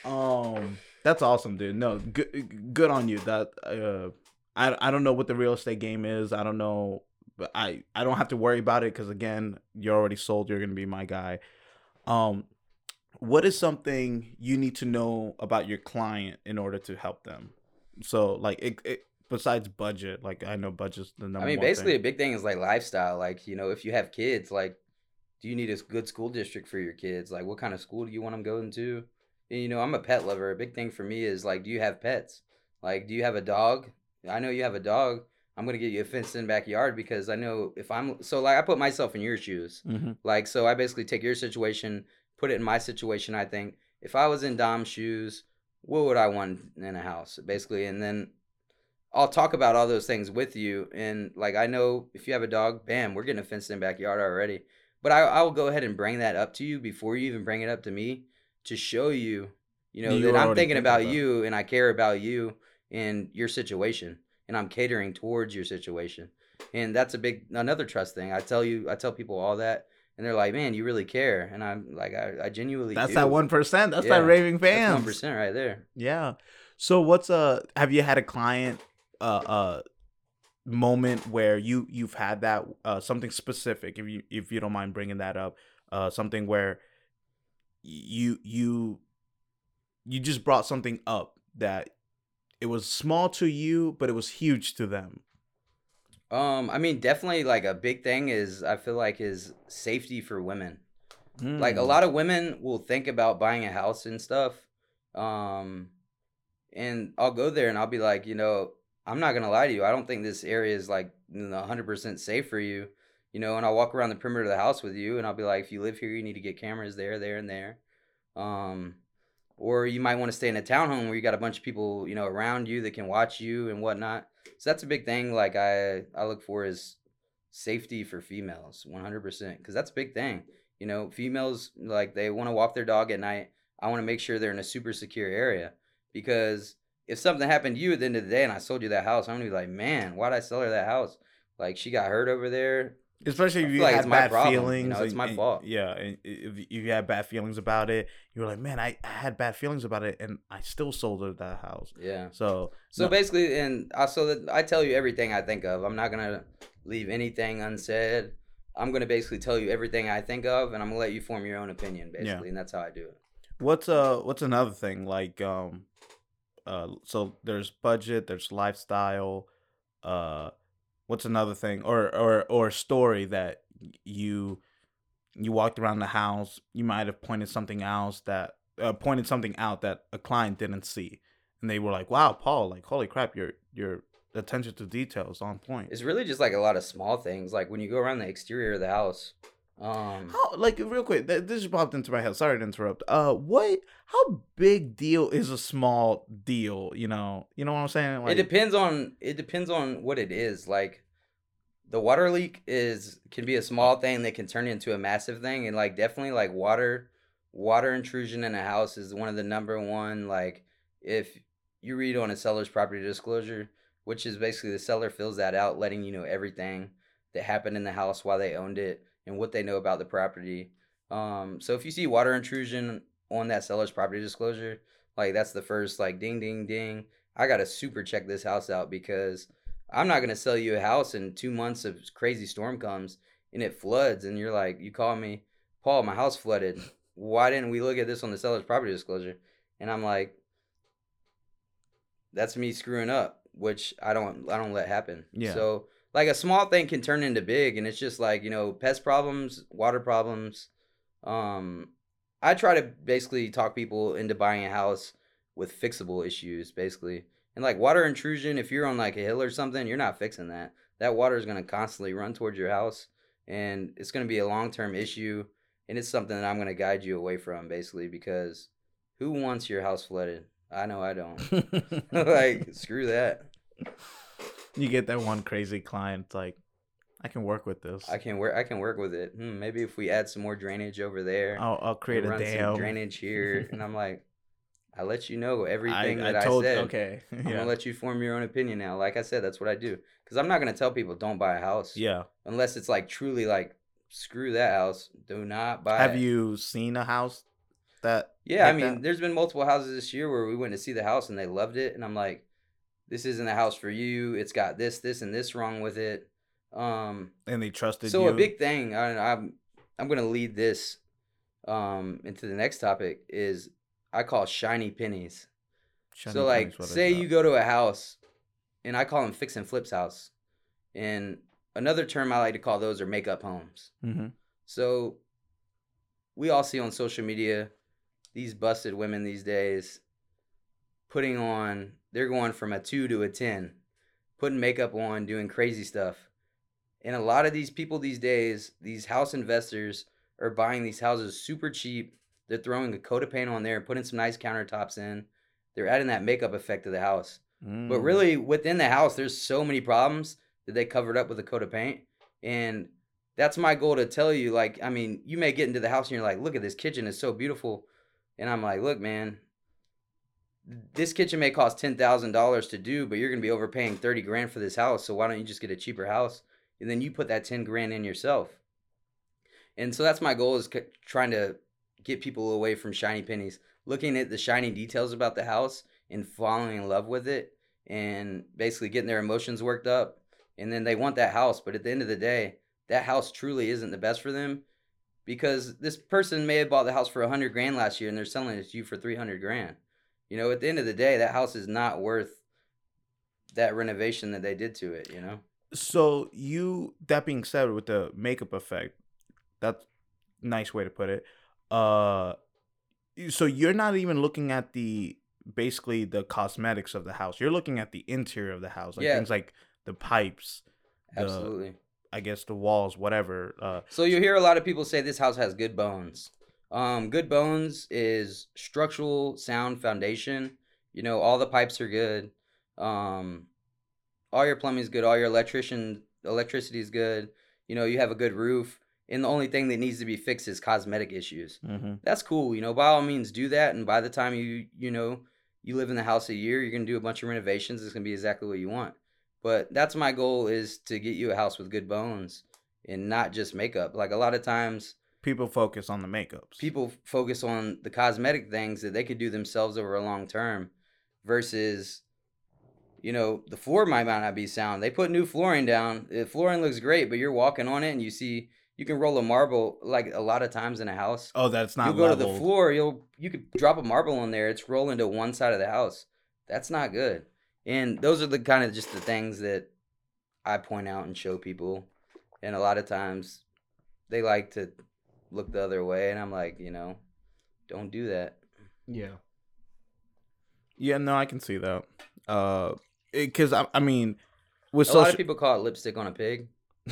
Um, that's awesome, dude. No, good, good on you. That uh, I I don't know what the real estate game is. I don't know, but I I don't have to worry about it because again, you're already sold. You're gonna be my guy. Um, what is something you need to know about your client in order to help them? So like it, it besides budget, like I know budget's the number. I mean, basically, thing. a big thing is like lifestyle. Like, you know, if you have kids, like, do you need a good school district for your kids? Like, what kind of school do you want them going to? You know, I'm a pet lover. A big thing for me is like, do you have pets? Like, do you have a dog? I know you have a dog. I'm gonna get you a fenced in backyard because I know if I'm so like I put myself in your shoes. Mhm. Like, so I basically take your situation, put it in my situation. I think if I was in Dom's shoes, what would I want in a house, basically? And then I'll talk about all those things with you. And like, I know if you have a dog, bam, we're getting a fenced in backyard already. But I, I will go ahead and bring that up to you before you even bring it up to me to show you, you know, You that I'm thinking about about you and I care about you and your situation. And I'm catering towards your situation. And that's a big, another trust thing. I tell you, I tell people all that. And they're like, man, you really care. And I'm like, I, I genuinely That's do. that one percent. That's Yeah, that raving fans. one percent right there. Yeah. So what's a have you had a client uh uh moment where you you've had that uh something specific if you if you don't mind bringing that up uh something where you you you just brought something up that it was small to you but it was huge to them. Um, I mean, definitely like a big thing is I feel like is safety for women. Like a Mm. lot of women will think about buying a house and stuff. Um, and I'll go there and I'll be like, you know, I'm not gonna lie to you. I don't think this area is like you know, 100% safe for you. You know, and I'll walk around the perimeter of the house with you, and I'll be like, if you live here, you need to get cameras there, there, and there. Um, or you might want to stay in a townhome where you got a bunch of people, you know, around you that can watch you and whatnot. So that's a big thing. Like I, I look for is safety for females, 100%, because that's a big thing. You know, females like they want to walk their dog at night. I want to make sure they're in a super secure area because if something happened to you at the end of the day and I sold you that house, I'm gonna be like, man, why'd I sell her that house? Like she got hurt over there. Especially if you like had bad problem, you feelings. know, it's and- my and- fault. Yeah, and if you had bad feelings about it, you were like, "Man, I, I had bad feelings about it, and I still sold her that house." Yeah. So, So no- basically, and I so that I tell you everything I think of. I'm not gonna leave anything unsaid. I'm gonna basically tell you everything I think of, and I'm gonna let you form your own opinion, basically, and that's how I do it. what's uh what's another thing like um uh so there's budget, there's lifestyle, uh what's another thing or or or a story that you you walked around the house, you might have pointed something else that uh, pointed something out that a client didn't see. And they were like, "Wow, Paul, like holy crap, your your attention to detail is on point." It's really just like a lot of small things, like when you go around the exterior of the house. Um, How like real quick, th- this just popped into my head. Sorry to interrupt. Uh, what? How big deal is a small deal? You know, you know what I'm saying? it depends on it depends on what it is. Like the water leak is can be a small thing that can turn into a massive thing, and like definitely like water water intrusion in a house is one of the number one. Like if you read on a seller's property disclosure, which is basically the seller fills that out, letting you know everything that happened in the house while they owned it and what they know about the property. Um, so if you see water intrusion on that seller's property disclosure, like that's the first like ding ding ding. I gotta super check this house out because I'm not gonna sell you a house in two months of crazy storm comes and it floods and you're like you call me, Paul, my house flooded. Why didn't we look at this on the seller's property disclosure? And I'm like, that's me screwing up, which I don't I don't let happen. Yeah. So like a small thing can turn into big and it's just like, you know, pest problems, water problems. Um I try to basically talk people into buying a house with fixable issues, basically. And like water intrusion, if you're on like a hill or something, you're not fixing that. That water is gonna constantly run towards your house and it's gonna be a long term issue and it's something that I'm gonna guide you away from basically because who wants your house flooded? I know I don't. like, screw that. You get that one crazy client like, I can work with this. I can work I can work with it. Hmm, maybe if we add some more drainage over there. I'll, I'll create we a dam. drainage here, and I'm like, I let you know everything I, that I told. I said. okay. I'm gonna let you form your own opinion now. Like I said, that's what I do. Cause I'm not gonna tell people don't buy a house. yeah. Unless it's like truly like screw that house. Do not buy. Have it. you seen a house that? Yeah, I mean, that? there's been multiple houses this year where we went to see the house and they loved it, and I'm like, this isn't the house for you. It's got this, this, and this wrong with it. Um, and they trusted you. so you. a big thing I, i'm i'm gonna lead this um, into the next topic is I call shiny pennies. Shiny so like, pennies, say you go to a house, and I call them fix and flips house, and another term I like to call those are makeup homes. Mhm. So we all see on social media these busted women these days putting on they're going from a 2 to a 10 putting makeup on doing crazy stuff and a lot of these people these days these house investors are buying these houses super cheap they're throwing a coat of paint on there putting some nice countertops in they're adding that makeup effect to the house but Mm. really, within the house, there's so many problems that they covered up with a coat of paint. And that's my goal to tell you. Like, I mean, you may get into the house and you're like, look at this kitchen, it's so beautiful. And I'm like, look, man, this kitchen may cost ten thousand dollars to do, but you're gonna be overpaying thirty grand for this house. So why don't you just get a cheaper house and then you put that ten grand in yourself? And so that's my goal is c- trying to get people away from shiny pennies, looking at the shiny details about the house and falling in love with it, and basically getting their emotions worked up. And then they want that house, but at the end of the day, that house truly isn't the best for them because this person may have bought the house for a hundred grand last year and they're selling it to you for three hundred grand. You know, at the end of the day, that house is not worth that renovation that they did to it. You know, So you that being said with the makeup effect, that's a nice way to put it. Uh so you're not even looking at the basically the cosmetics of the house. You're looking at the interior of the house. Like Yeah. things like the pipes, the absolutely. I guess the walls, whatever. Uh So you hear a lot of people say this house has good bones. Um, good bones is structural sound foundation. You know, all the pipes are good. Um, all your plumbing is good. All your electrician electricity is good. You know, you have a good roof. And the only thing that needs to be fixed is cosmetic issues. mhm. That's cool. You know, by all means, do that. And by the time you you know you live in the house a year, you're gonna do a bunch of renovations. It's gonna be exactly what you want. But that's my goal is to get you a house with good bones and not just makeup. Like a lot of times people focus on the makeups. people focus on the cosmetic things that they could do themselves over a long term versus you know the floor might not be sound. They put new flooring down. The flooring looks great but you're walking on it and you see you can roll a marble like a lot of times in a house. Oh, that's not you'll go to the floor you'll you could drop a marble on there it's rolling to one side of the house. That's not good. And those are the kind of just the things that i point out and show people. And a lot of times they like to look the other way and i'm like you know don't do that Yeah. Yeah, no, I can see that. Uh, because I, I mean, with a lot of social, people call it lipstick on a pig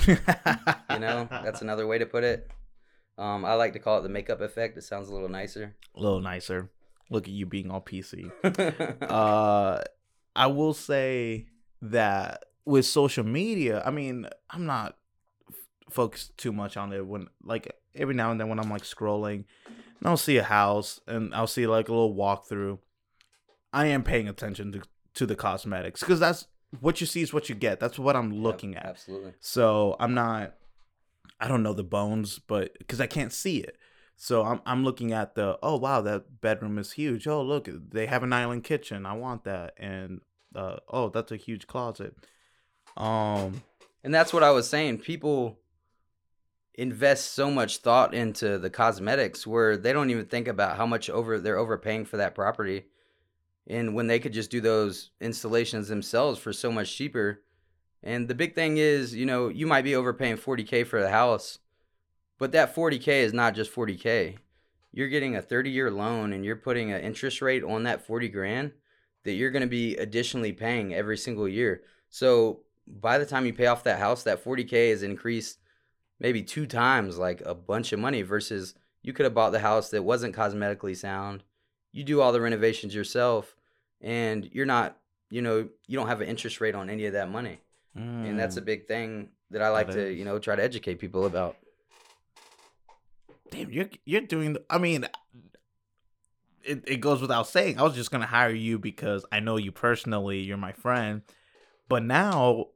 you you know that's another way to put it um, i like to call it the makeup effect it sounds a little nicer a little nicer. Look at you being all PC. uh i will say that with social media i mean i'm not f- focused too much on it when like every now and then when i'm like scrolling and i'll see a house and i'll see like a little walkthrough i am paying attention to, to the cosmetics because that's what you see is what you get. That's what i'm looking Yep, at. absolutely. So i'm not i don't know the bones but because i can't see it. So I'm I'm looking at the oh wow that bedroom is huge. Oh look they have an island kitchen. I want that. And uh oh that's a huge closet. Um And that's what I was saying. People invest so much thought into the cosmetics where they don't even think about how much over they're overpaying for that property. And when they could just do those installations themselves for so much cheaper. And the big thing is, you know, you might be overpaying 40k for the house, but that 40k is not just 40k. You're getting a 30-year loan and you're putting an interest rate on that 40 grand that you're going to be additionally paying every single year. So by the time you pay off that house, that 40K is increased maybe two times, like a bunch of money, versus you could have bought the house that wasn't cosmetically sound. You do all the renovations yourself, and you're not, you know, you don't have an interest rate on any of that money. And that's a mm, big thing that I like That to, is. you know, try to educate people about. damn you're you're doing the, I mean it, it goes without saying I was just gonna hire you because I know you personally you're my friend but now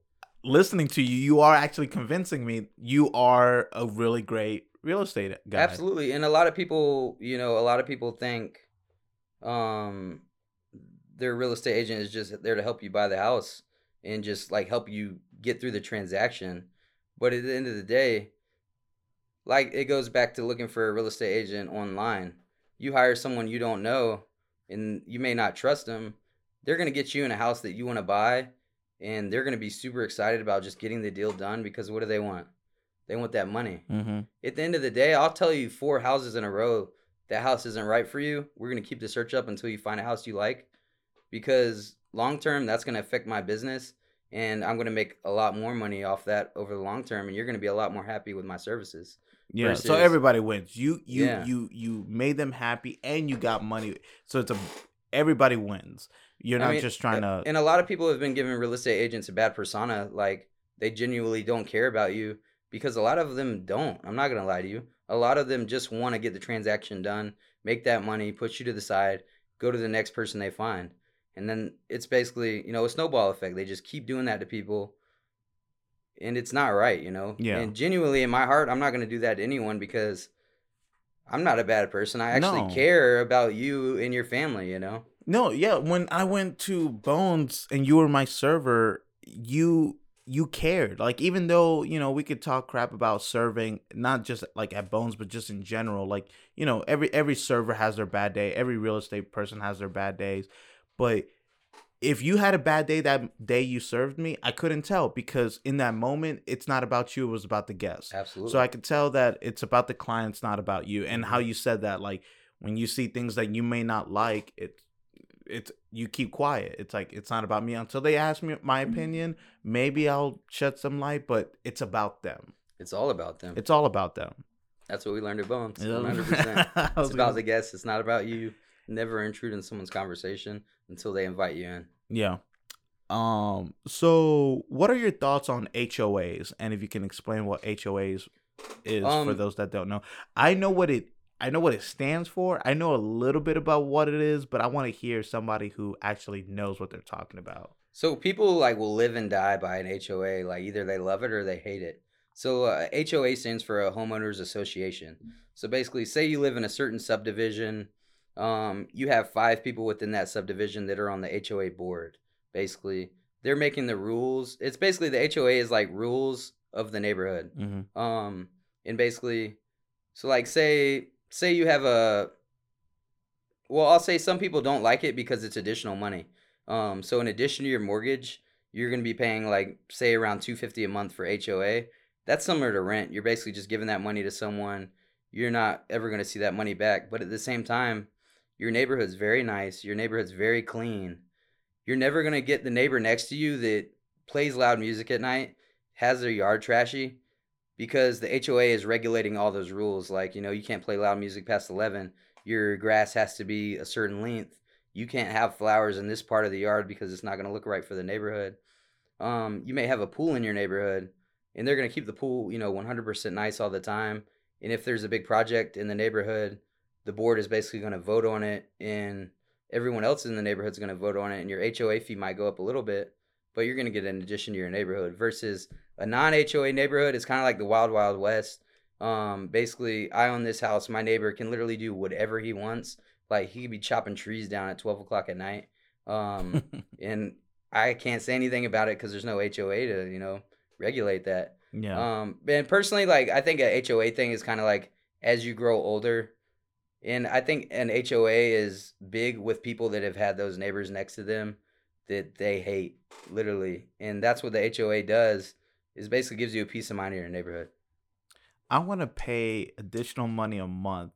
listening to you you are actually convincing me you are a really great real estate guy Absolutely. And a lot of people, you know, a lot of people think um their real estate agent is just there to help you buy the house and just like help you get through the transaction. But at the end of the day, like it goes back to looking for a real estate agent online. You hire someone you don't know, and you may not trust them. They're gonna get you in a house that you want to buy, and they're gonna be super excited about just getting the deal done because what do they want? They want that money. Mm-hmm. At the end of the day, I'll tell you four houses in a row that house isn't right for you. We're gonna keep the search up until you find a house you like, because long term that's gonna affect my business, and I'm gonna make a lot more money off that over the long term, and you're gonna be a lot more happy with my services. Yeah. so everybody wins. You you Yeah. you you made them happy and you got money. So it's a everybody wins. You're I not mean, just trying to. And a lot of people have been giving real estate agents a bad persona, like they genuinely don't care about you because a lot of them don't. I'm not gonna lie to you. A lot of them just want to get the transaction done, make that money, put you to the side, go to the next person they find, and then it's basically you know a snowball effect. They just keep doing that to people, and it's not right, you know. Yeah. And genuinely, in my heart, I'm not gonna do that to anyone because. I'm not a bad person. I actually No. care about you and your family, you know? No, yeah. When I went to Bones and you were my server, you you cared. Like even though you know we could talk crap about serving, not just like at Bones, but just in general. Like you know every every server has their bad day. Every real estate person has their bad days. But if you had a bad day that day you served me, I couldn't tell because in that moment it's not about you. It was about the guest. Absolutely. So I could tell that it's about the clients, not about you. And how mm-hmm. you said that, like when you see things that you may not like, it it's you keep quiet. It's like it's not about me until they ask me my opinion. Maybe I'll shed some light, but it's about them. It's all about them. It's all about them. That's what we learned at Bones. Yeah. 100%. I It's about the guests. It's not about you. Never intrude in someone's conversation until they invite you in. Yeah. Um. So, what are your thoughts on HOAs? And if you can explain what HOAs is for Um, those that don't know, I know what it. I know what it stands for. I know a little bit about what it is, but I want to hear somebody who actually knows what they're talking about. So people like will live and die by an HOA. Like either they love it or they hate it. So uh, HOA stands for a homeowners association. So basically, say you live in a certain subdivision, um, you have five people within that subdivision that are on the HOA board. Basically, they're making the rules. It's basically the HOA is like rules of the neighborhood. Mm-hmm. um and basically so like say say you have a well i'll say some people don't like it because it's additional money. Um so in addition to your mortgage you're going to be paying like say around 250 a month for hoa that's similar to rent. You're basically just giving that money to someone. You're not ever going to see that money back. But at the same time your neighborhood's very nice. Your neighborhood's very clean. You're never going to get the neighbor next to you that plays loud music at night has their yard trashy because the HOA is regulating all those rules. Like, you know, you can't play loud music past 11. Your grass has to be a certain length. You can't have flowers in this part of the yard because it's not going to look right for the neighborhood. Um, you may have a pool in your neighborhood and they're going to keep the pool, you know, 100% nice all the time. And if there's a big project in the neighborhood, the board is basically going to vote on it and everyone else in the neighborhood is going to vote on it and your HOA fee might go up a little bit, but you're going to get an addition to your neighborhood versus a non HOA neighborhood is kind of like the wild wild west. Um, basically, I own this house. My neighbor can literally do whatever he wants. Like he could be chopping trees down at twelve o'clock at night. Um, and I can't say anything about it because there's no HOA to you know regulate that. yeah. Um, and personally, like I think a HOA thing is kind of like as you grow older, and I think an HOA is big with people that have had those neighbors next to them that they hate, literally, and that's what the HOA does. Is basically gives you a peace of mind in your neighborhood. I want to pay additional money a month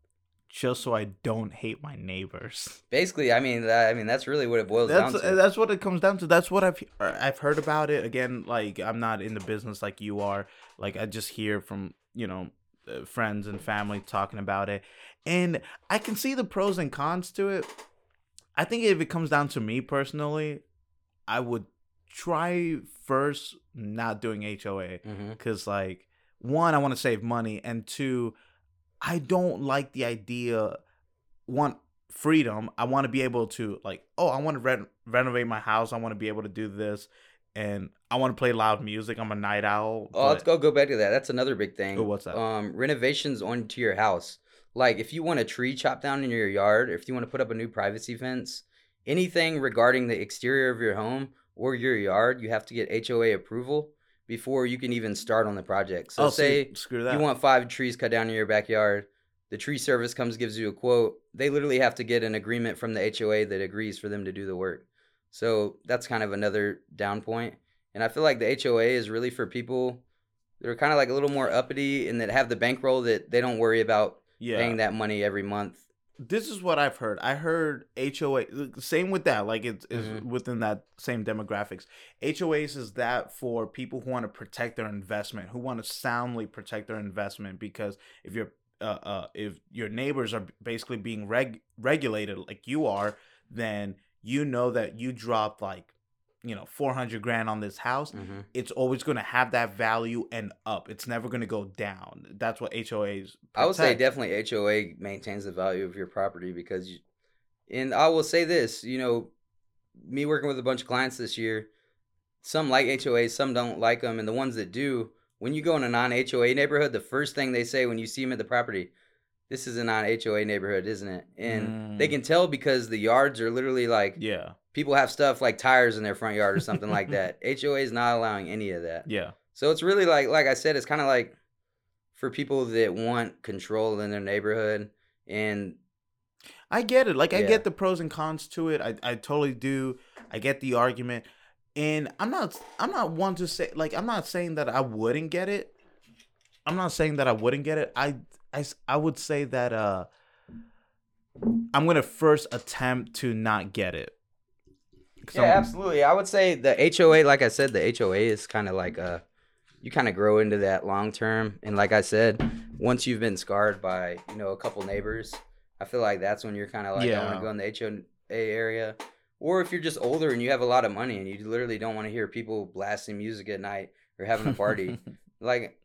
just so I don't hate my neighbors. Basically, I mean, that, I mean that's really what it boils That's down to. that's what it comes down to. That's what I've I've heard about it. Again, like I'm not in the business like you are. Like I just hear from you know uh, friends and family talking about it, and I can see the pros and cons to it. I think if it comes down to me personally, I would try first not doing HOA because like one i want to save money and two i don't like the idea one freedom i want to be able to like oh i want to re- renovate my house i want to be able to do this and i want to play loud music i'm a night owl Oh, let's go go back to that. That's another big thing. Oh, what's that? Um, renovations onto your house. Like if you want a tree chopped down in your yard, or if you want to put up a new privacy fence, anything regarding the exterior of your home or your yard, you have to get HOA approval before you can even start on the project. So oh, say see, screw that. you want five trees cut down in your backyard. The tree service comes gives you a quote. They literally have to get an agreement from the HOA that agrees for them to do the work. So that's kind of another down point. And I feel like the HOA is really for people that are kind of like a little more uppity and that have the bankroll that they don't worry about yeah. paying that money every month. This is what I've heard. I heard HOA same with that. Like it's, it's Mhm. within that same demographics. HOAs is that for people who want to protect their investment, who want to soundly protect their investment. Because if you're uh, uh, if your neighbors are basically being reg- regulated like you are, then you know that you dropped like you know 400 grand on this house Mm-hmm. it's always going to have that value and up it's never going to go down that's what hoas I would say definitely HOA maintains the value of your property because you, and I will say this, you know, me working with a bunch of clients this year, some like HOAs, some don't like them, and the ones that do, when you go in a non-HOA neighborhood, the first thing they say when you see them at the property, this is a non-HOA neighborhood, isn't it? And they Mm. can tell because the yards are literally like yeah people have stuff like tires in their front yard or something like that. HOA is not allowing any of that. yeah So it's really like like I said, it's kind of like for people that want control in their neighborhood and I get it. Like I get the pros and cons to it. I, I totally do. I get the argument. And I'm not I'm not one to say like I'm not saying that I wouldn't get it. I'm not saying that I wouldn't get it. I I, I would say that uh I'm going to first attempt to not get it. Yeah, absolutely. I would say the HOA, like I said, the HOA is kind of like a you kind of grow into that long term. And like I said, once you've been scarred by you know a couple neighbors, I feel like that's when you're kind of like I want to go in the HOA area. Or if you're just older and you have a lot of money and you literally don't want to hear people blasting music at night or having a party, like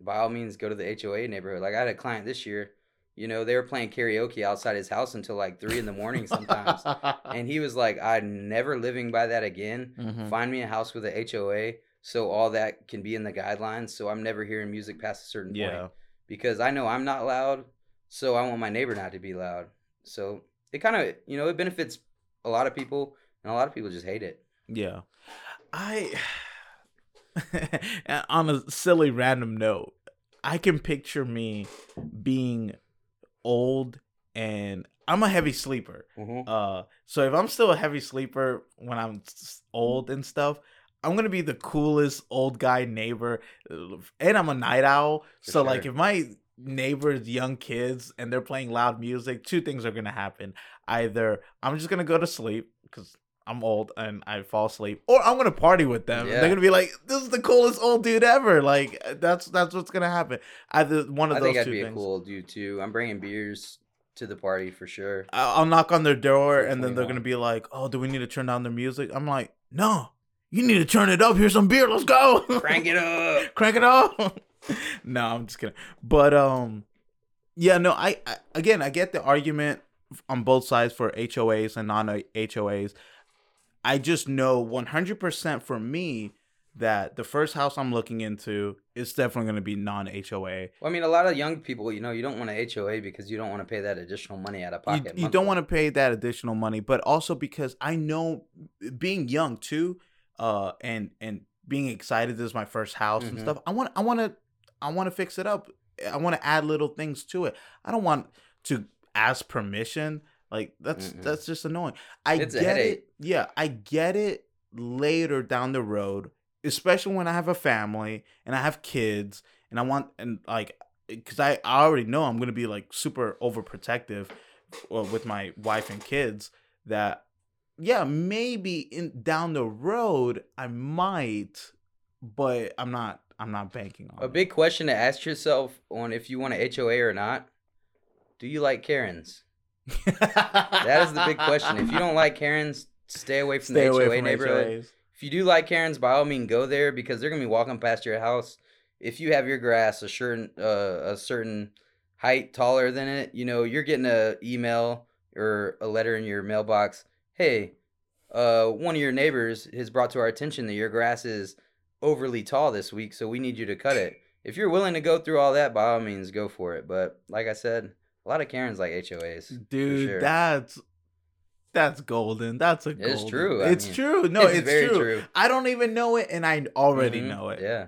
by all means go to the HOA neighborhood. Like I had a client this year, you know, they were playing karaoke outside his house until like three in the morning sometimes. and he was like, I'm never living by that again. Mhm. Find me a house with a HOA so all that can be in the guidelines. So I'm never hearing music past a certain Yeah. point. Because I know I'm not loud, so I want my neighbor not to be loud. So it kind of, you know, it benefits a lot of people, and a lot of people just hate it. Yeah. I on a silly random note, I can picture me being old and I'm a heavy sleeper. Mm-hmm. Uh so if I'm still a heavy sleeper when I'm old and stuff, I'm going to be the coolest old guy neighbor uh, and I'm a night owl. For so like if my neighbors young kids and they're playing loud music, two things are going to happen. Either I'm just going to go to sleep cuz I'm old and I fall asleep, or I'm gonna party with them. and Yeah. They're gonna be like, "This is the coolest old dude ever!" Like that's that's what's gonna happen. Either one of I those think I'd be things. a cool dude too. I'm bringing beers to the party for sure. I'll, knock on their door, and then they're gonna be like, "Oh, do we need to turn down the music?" I'm like, "No, you need to turn it up. Here's some beer. Let's go. Crank it up. Crank it up." no, I'm just kidding. But um, yeah, no, I, I again, I get the argument on both sides for HOAs and non HOAs. I just know 100% for me that the first house I'm looking into is definitely going to be non HOA. Well, I mean, a lot of young people, you know, you don't want a HOA because you don't want to pay that additional money out of pocket. you don't want to pay that additional money, but also because I know being young too, uh, and and being excited this is my first house and Mhm. stuff. I want I want to I want to fix it up. I want to add little things to it. I don't want to ask permission. Like that's Mm-mm. that's just annoying. I It's get headache. it. Yeah, I get it later down the road, especially when I have a family and I have kids and I want and like because I, I already know I'm gonna be like super overprotective uh, with my wife and kids. That yeah, maybe in down the road I might, but I'm not. I'm not banking on it. A it. big question to ask yourself on if you want a HOA or not. Do you like Karens? That is the big question. If you don't like Karens, stay away from Stay the away HOA from neighborhood. HOAs. If you do like Karens, by all means, go there because they're gonna be walking past your house. If you have your grass a certain uh, a certain height taller than it, you know you're getting a email or a letter in your mailbox. Hey, uh, one of your neighbors has brought to our attention that your grass is overly tall this week, so we need you to cut it. If you're willing to go through all that, by all means, go for it. But like I said, a lot of Karens like HOAs. Dude, sure. that's That's golden. That's a. It's true, I It's mean, true. No, it's it's, very true. true. I don't even know it, and I already Mhm, know it. Yeah.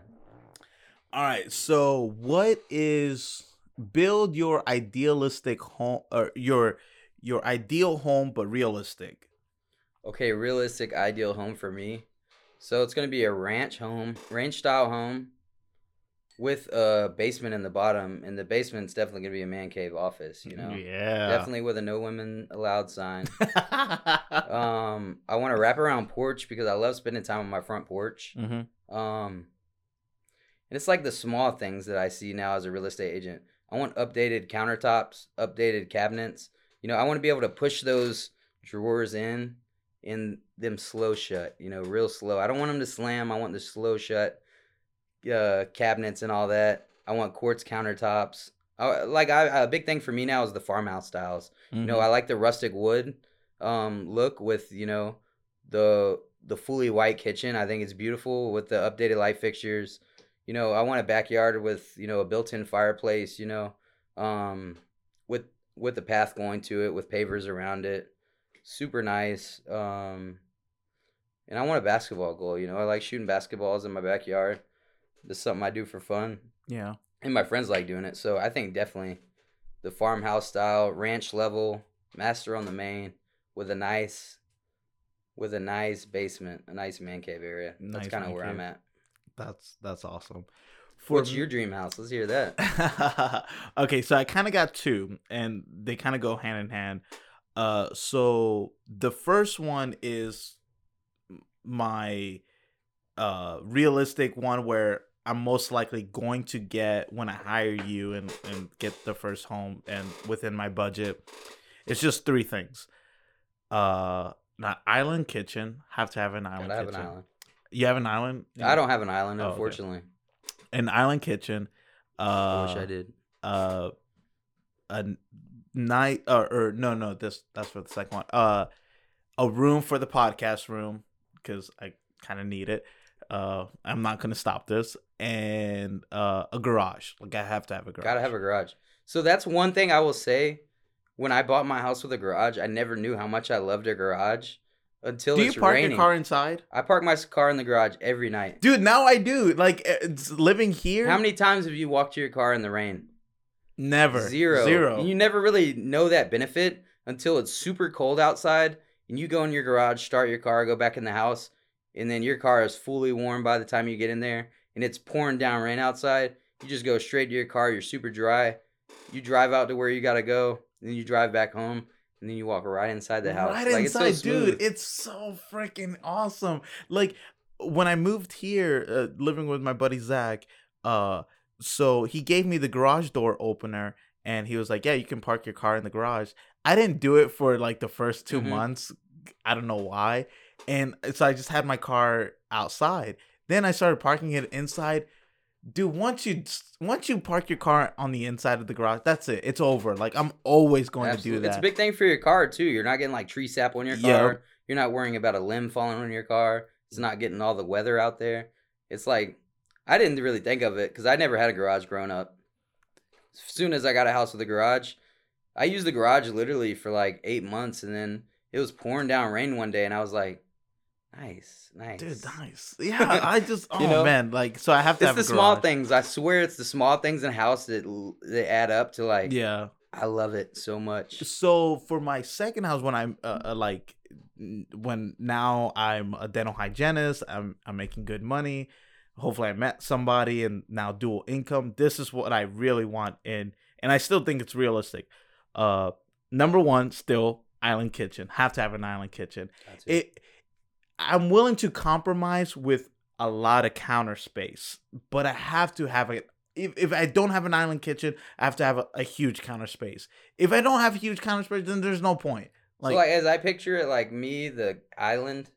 All right. So, what is build your idealistic home or your your ideal home, but realistic? Okay, realistic ideal home for me. So it's gonna be a ranch home, ranch style home, with a basement in the bottom, and the basement's definitely gonna be a man cave office. You know, Yeah. definitely with a no women allowed sign. um, I want a wraparound porch because I love spending time on my front porch. hmm Um, and it's like the small things that I see now as a real estate agent. I want updated countertops, updated cabinets. You know, I want to be able to push those drawers in and them slow shut. You know, real slow. I don't want them to slam. I want the slow shut uh, cabinets and all that. I want quartz countertops. I, like I, a big thing for me now is the farmhouse styles. You Mm-hmm. know, I like the rustic wood um, look with you know the the fully white kitchen. I think it's beautiful with the updated light fixtures. You know, I want a backyard with you know a built-in fireplace. You know, um, with with the path going to it with pavers around it. Super nice. Um, and I want a basketball goal. You know, I like shooting basketballs in my backyard. This is something I do for fun yeah. and my friends like doing it. So I think definitely the farmhouse style, ranch level, master on the main with a nice with a nice basement, a nice man cave area. That's kind of where I'm at. That's that's awesome. For What's your dream house? Let's hear that. okay, so I kind of got two, and they kind of go hand in hand. Uh, so the first one is my uh realistic one where I'm most likely going to get when I hire you and and get the first home and within my budget. It's just three things. Uh, not island kitchen. Have to have an island Gotta have kitchen. an island. You have an island. I don't have an island, Oh, okay. unfortunately. An island kitchen. Uh, I wish I did. uh a night or, or no no this that's for the second one uh a room for the podcast room because i kind of need it uh i'm not gonna stop this and uh a garage like i have to have a garage Gotta have a garage. So that's one thing I will say. When I bought my house with a garage, I never knew how much I loved a garage until it's raining. do you park raining. your car inside I park my car in the garage every night. dude now i do like it's living here How many times have you walked to your car in the rain? never Zero. zero And you never really know that benefit until it's super cold outside and you go in your garage, start your car, go back in the house, and then your car is fully warm by the time you get in there and it's pouring down rain outside. You just go straight to your car, you're super dry. You drive out to where you gotta go, and then you drive back home, and then you walk right inside the house. Right like, inside, it's so dude. It's so freaking awesome. Like when I moved here, uh, living with my buddy Zach, uh, so he gave me the garage door opener, and he was like, "Yeah, you can park your car in the garage." I didn't do it for like the first 2 Mhm. months. I don't know why, and so I just had my car outside. Then I started parking it inside. Dude, once you once you park your car on the inside of the garage, that's it. It's over. Like I'm always going to do Absolutely. that. It's a big thing for your car too. You're not getting like tree sap on your Yep. car. You're not worrying about a limb falling on your car. It's not getting all the weather out there. It's like I didn't really think of it because I never had a garage growing up. As soon as I got a house with a garage, I used the garage literally for like eight months, and then it was pouring down rain one day, and I was like, "Nice, nice." Dude, nice. Yeah, I just oh You know? man, like so I have to It's have the small things. I swear, it's the small things in house that that add up to like. Yeah. I love it so much. So for my second house, when I'm uh, uh, like, when now I'm a dental hygienist, I'm I'm making good money. Hopefully, I met somebody and now dual income. This is what I really want, and and I still think it's realistic. Uh, number one, still island kitchen. Have to have an island kitchen. That's it. I'm willing to compromise with a lot of counter space but i have to have a if, if i don't have an island kitchen i have to have a, a huge counter space if i don't have a huge counter space then there's no point like, so like as I picture it, like me, the island.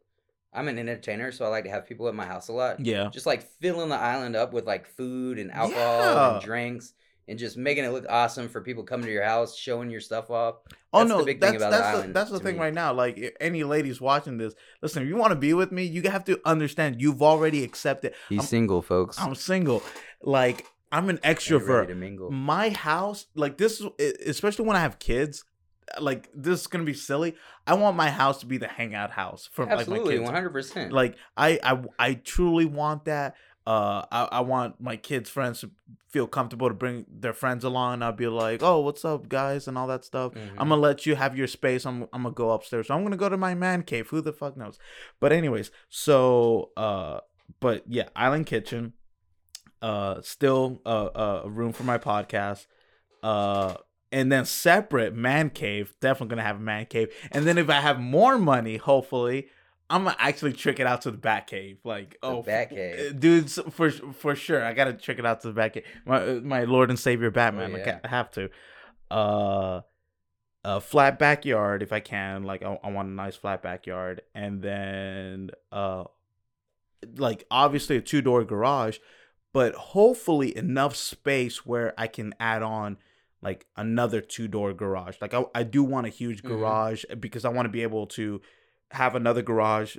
I'm an entertainer, so I like to have people at my house a lot. yeah Just like filling the island up with like food and alcohol Yeah. and drinks, and just making it look awesome for people coming to your house, showing your stuff off. oh That's no the big thing that's about the that's the, island that's the thing me. right now like any ladies watching this listen if you want to be with me you have to understand you've already accepted He's I'm- single, folks. i'm single like i'm an extrovert to mingle. my house like this especially when i have kids like this is gonna be silly. I want my house to be the hangout house for Absolutely, like my one kids. hundred percent. Like I, I, I truly want that. Uh, I, I want my kids' friends to feel comfortable to bring their friends along, and I'll be like, "Oh, what's up, guys?" and all that stuff. Mm-hmm. I'm gonna let you have your space. I'm, I'm gonna go upstairs. So I'm gonna go to my man cave. Who the fuck knows? But anyways, so uh, but yeah, Island Kitchen. Uh, still uh, uh, a room for my podcast. Uh, and then separate man cave. Definitely gonna have a man cave. And then if I have more money, hopefully, I'm gonna actually trick it out to the bat cave. Like, oh, Bat Cave. dude, for for sure, I gotta trick it out to the bat cave. My uh, my Lord and Savior Batman. I, yeah. I have to. Uh, a flat backyard if I can. Like, I, I want a nice flat backyard, and then uh, like obviously a two door garage, but hopefully enough space where I can add on like another two door garage. Like I, I do want a huge Mhm. garage because I want to be able to have another garage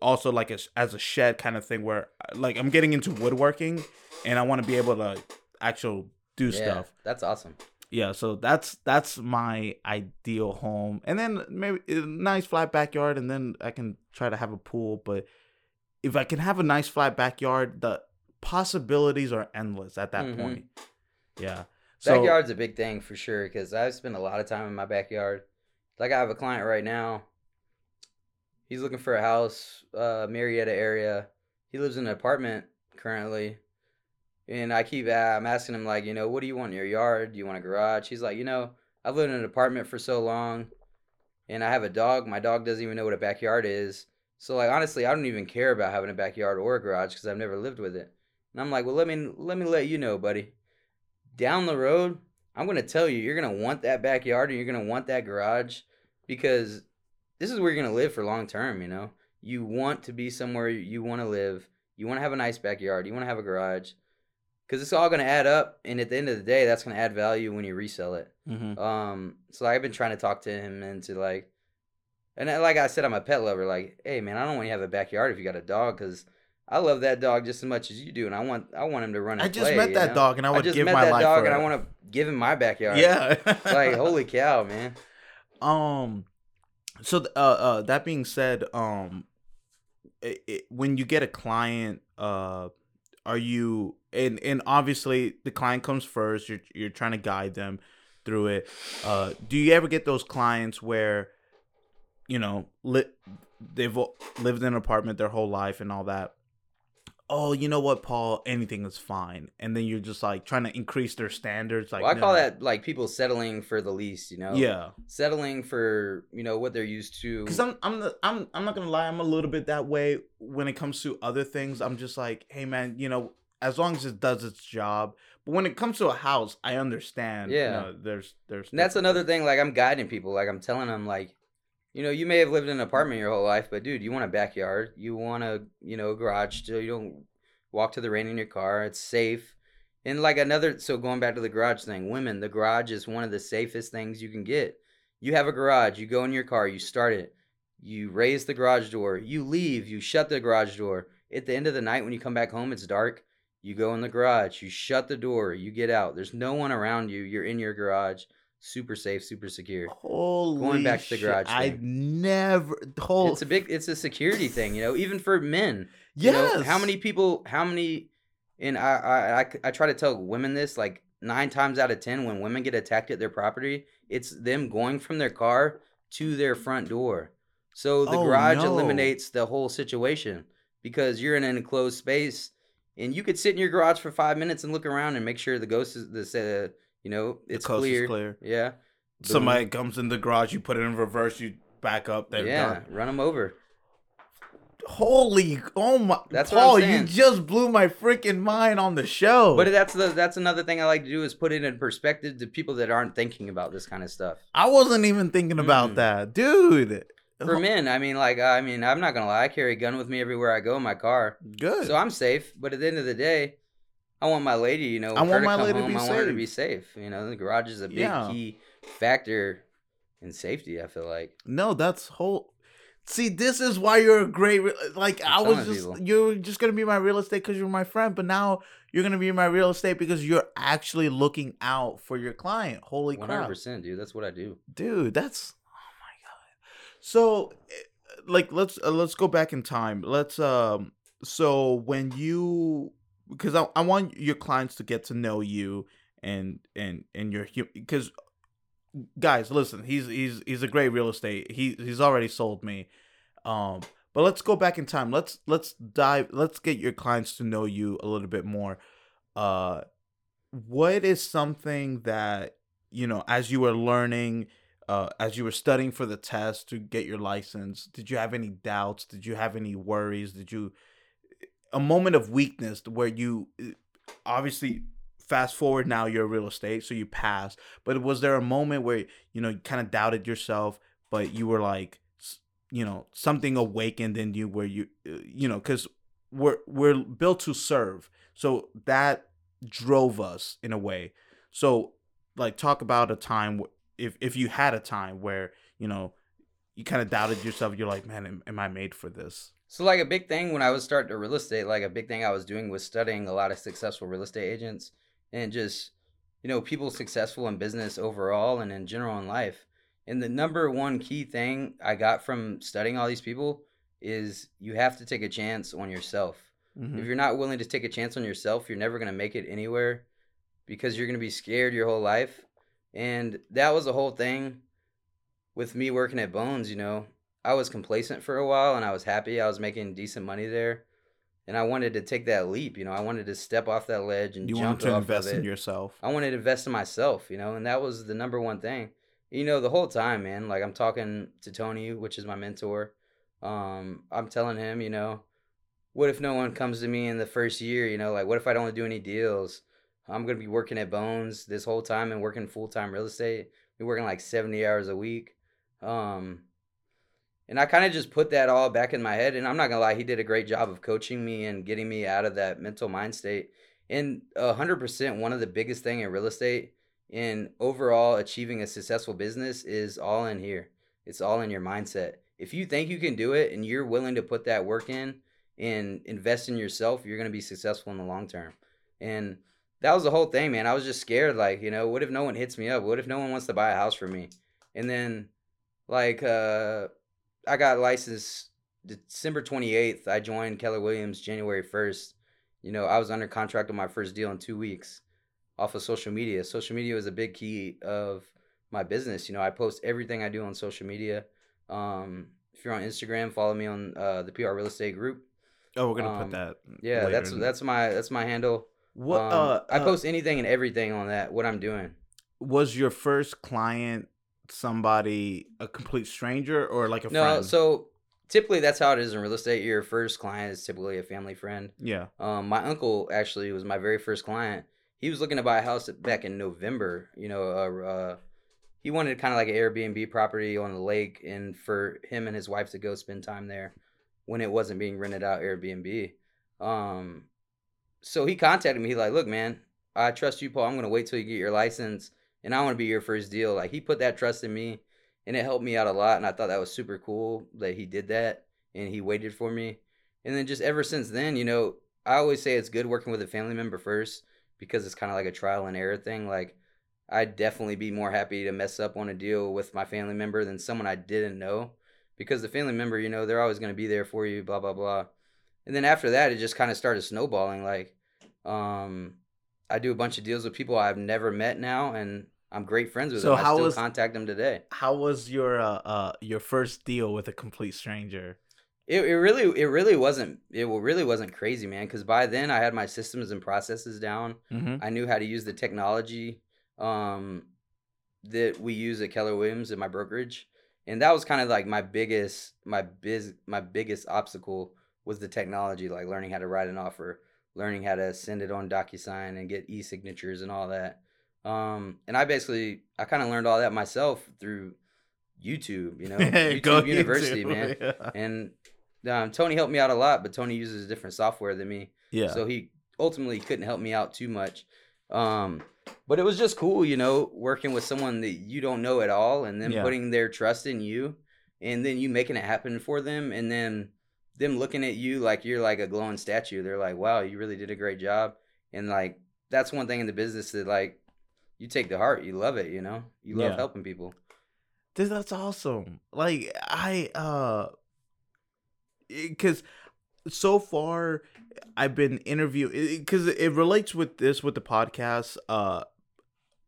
also like as, as a shed kind of thing where like I'm getting into woodworking and I want to be able to actual do yeah, stuff. That's awesome. Yeah, so that's that's my ideal home. And then maybe a nice flat backyard and then I can try to have a pool, but if I can have a nice flat backyard, the possibilities are endless at that Mhm. point. Yeah. So Backyard's a big thing for sure because I spend a lot of time in my backyard. Like I have a client right now. He's looking for a house, uh, Marietta area. He lives in an apartment currently, and I keep uh, I'm asking him like, you know, what do you want in your yard? Do you want a garage? He's like, you know, I've lived in an apartment for so long, and I have a dog. My dog doesn't even know what a backyard is. So like honestly, I don't even care about having a backyard or a garage because I've never lived with it. And I'm like, well, let me let me let you know, buddy down the road, I'm gonna tell you, you're gonna want that backyard and you're gonna want that garage because this is where you're gonna live for long term. You know, you want to be somewhere you want to live. You want to have a nice backyard. You want to have a garage because it's all gonna add up. And at the end of the day, that's gonna add value when you resell it. Mhm. Um, so I've been trying to talk to him into like, and like I said, I'm a pet lover. Like, hey man, I don't want you to have a backyard if you got a dog because. I love that dog just as much as you do, and I want I want him to run. I just play, met that know? dog and I I would just give met my that life dog, and I want to give him my backyard. Yeah. like holy cow, man. Um, so uh, uh, that being said, um, it, it, when you get a client, uh, are you and and obviously the client comes first. You're you're trying to guide them through it. Uh, do you ever get those clients where, you know, li- they've lived in an apartment their whole life and all that? Oh, you know what, Paul? Anything is fine, and then you're just like trying to increase their standards. Like well, I no. call that like people settling for the least. You know, yeah. settling for you know what they're used to. Because I'm I'm the, I'm I'm not gonna lie, I'm a little bit that way when it comes to other things. I'm just like, hey man, you know, as long as it does its job. But when it comes to a house, I understand. you Yeah. know, there's there's. And that's another thing. Like I'm guiding people. Like I'm telling them like, you know, you may have lived in an apartment your whole life, but dude, you want a backyard. You want a you know garage so you don't walk to the rain in your car. It's safe. And like another, so going back to the garage thing, women, the garage is one of the safest things you can get. You have a garage, you go in your car, you start it, you raise the garage door, you leave, you shut the garage door. At the end of the night, when you come back home, it's dark. You go in the garage, you shut the door, you get out. There's no one around you. You're in your garage, super safe, super secure. Holy Going back to the shit, garage I thing. never. Whole, It's a big, it's a security thing, you know, even for men. You know, yes. how many people? How many? And I, I, I, I try to tell women this like nine times out of ten, when women get attacked at their property, it's them going from their car to their front door. So the Oh, garage no. eliminates the whole situation because you're in an enclosed space, and you could sit in your garage for five minutes and look around and make sure the ghost is the uh, you know, it's clear. clear. Yeah. Boom. Somebody comes in the garage, you put it in reverse, you back up. They're yeah, done. run them over. Holy, oh my, That's Paul, you just blew my freaking mind on the show. But that's the that's another thing I like to do is put it in perspective to people that aren't thinking about this kind of stuff. I wasn't even thinking about Mm. that, dude. For men, I mean, like, I mean, I'm not gonna lie, I carry a gun with me everywhere I go in my car, Good. so I'm safe. But at the end of the day, I want my lady, you know, I want to my lady to be I want her to safe. be safe. You know, the garage is a big Yeah. key factor in safety. I feel like. no, that's whole. See, this is why you're a great. Re- like i I'm was just, people. you're just gonna be my real estate because you're my friend. But now you're gonna be my real estate because you're actually looking out for your client. Holy One hundred crap, percent, dude. That's what I do. dude! That's oh my god. So, eh, like, let's uh, let's go back in time. Let's um. So when you because I, I want your clients to get to know you and and and your because guys listen he's he's he's a great real estate. He he's already sold me. Um but let's go back in time. Let's let's dive let's get your clients to know you a little bit more. Uh what is something that you know as you were learning uh as you were studying for the test to get your license did you have any doubts? Did you have any worries? Did you a moment of weakness where you uh, obviously fast forward now you're real estate so you pass but was there a moment where you know you kind of doubted yourself but you were like you know something awakened in you where you uh, you know because we're we're built to serve so that drove us in a way. So like talk about a time if if you had a time where you know you kind of doubted yourself you're like man am, am i made for this So like a big thing when I was starting to real estate, like a big thing I was doing was studying a lot of successful real estate agents and just you know people successful in business overall and in general in life. And the number one key thing I got from studying all these people is you have to take a chance on yourself. Mhm. If you're not willing to take a chance on yourself, you're never going to make it anywhere because you're going to be scared your whole life. And that was the whole thing with me working at Bones, you know. I was complacent for a while and I was happy. I was making decent money there. And I wanted to take that leap, you know. I wanted to step off that ledge and you jump want to off invest in yourself I wanted to invest in myself, you know, and that was the number one thing. You know, the whole time, man. Like I'm talking to Tony, which is my mentor. Um, I'm telling him, you know, what if no one comes to me in the first year? You know, like what if I don't do any deals? I'm gonna be working at Bones this whole time and working full time real estate. Be working like 70 hours a week. Um, and I kind of just put that all back in my head. And I'm not gonna lie, he did a great job of coaching me and getting me out of that mental mind state. And hundred percent, one of the biggest thing in real estate in overall achieving a successful business is all in here. It's all in your mindset. If you think you can do it and you're willing to put that work in and invest in yourself, you're gonna be successful in the long term. And that was the whole thing, man. I was just scared, like, you know, what if no one hits me up? What if no one wants to buy a house for me? And then, like, uh, I got licensed December 28th. I joined Keller Williams January 1st. You know, I was under contract on my first deal in two weeks off of social media. Social media was a big key of my business. You know, I post everything I do on social media. Um, if you're on Instagram, follow me on uh, the PR Real Estate Group. oh we're gonna um, put that Yeah, later that's that's my that's my handle. what Um, uh, I uh, post anything and everything on that. What I'm doing. was your first client somebody a complete stranger or like a No, friend? so typically that's how it is in real estate. Your first client is typically a family friend. yeah. Um, my uncle actually was my very first client. He was looking to buy a house back in November. You know, uh, uh, he wanted kind of like an Airbnb property on the lake, and for him and his wife to go spend time there when it wasn't being rented out Airbnb. Um, so he contacted me. He like, look, man, I trust you, Paul. I'm gonna wait till you get your license, and I want to be your first deal. Like he put that trust in me, and it helped me out a lot. And I thought that was super cool that he did that, and he waited for me. And then just ever since then, you know, I always say it's good working with a family member first because it's kind of like a trial and error thing. Like, I'd definitely be more happy to mess up on a deal with my family member than someone I didn't know because the family member, you know, they're always going to be there for you, blah, blah, blah. And then after that, it just kind of started snowballing. Like, um, I do a bunch of deals with people I've never met now, and I'm great friends with So them. I how still was- contact them today. How was your uh, uh your first deal with a complete stranger? It, it really it really wasn't it really wasn't crazy man because by then I had my systems and processes down Mm-hmm. I knew how to use the technology um, that we use at Keller Williams in my brokerage, and that was kind of like my biggest my biz my biggest obstacle was the technology, like learning how to write an offer, learning how to send it on DocuSign and get e-signatures and all that. Um, and I basically I kind of learned all that myself through YouTube, you know, YouTube University, man. And um, Tony helped me out a lot, but Tony uses a different software than me. Yeah. So he ultimately couldn't help me out too much. Um, but it was just cool, you know, working with someone that you don't know at all and then Yeah. putting their trust in you and then you making it happen for them, and then them looking at you like you're like a glowing statue. They're like, "Wow, you really did a great job," and like that's one thing in the business that like you take the heart. You love it. You know, you love Yeah. helping people. Dude, that's awesome. Like I uh cuz so far I've been interviewing cuz it relates with this with the podcast. Uh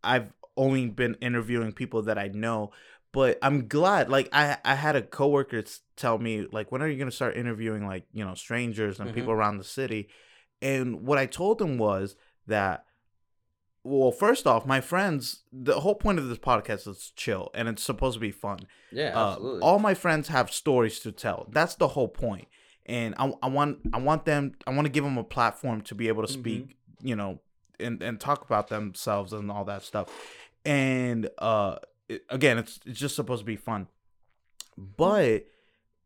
I've only been interviewing people that I know, but I'm glad like I I had a coworker tell me like when are you going to start interviewing like, you know, strangers and Mhm. people around the city? And what I told him was that well, first off, my friends, the whole point of this podcast is chill and it's supposed to be fun. Yeah, Uh, absolutely. all my friends have stories to tell. That's the whole point. And I, I want I want them I want to give them a platform to be able to speak, you know, and and talk about themselves and all that stuff. And uh it- again, it's it's just supposed to be fun. But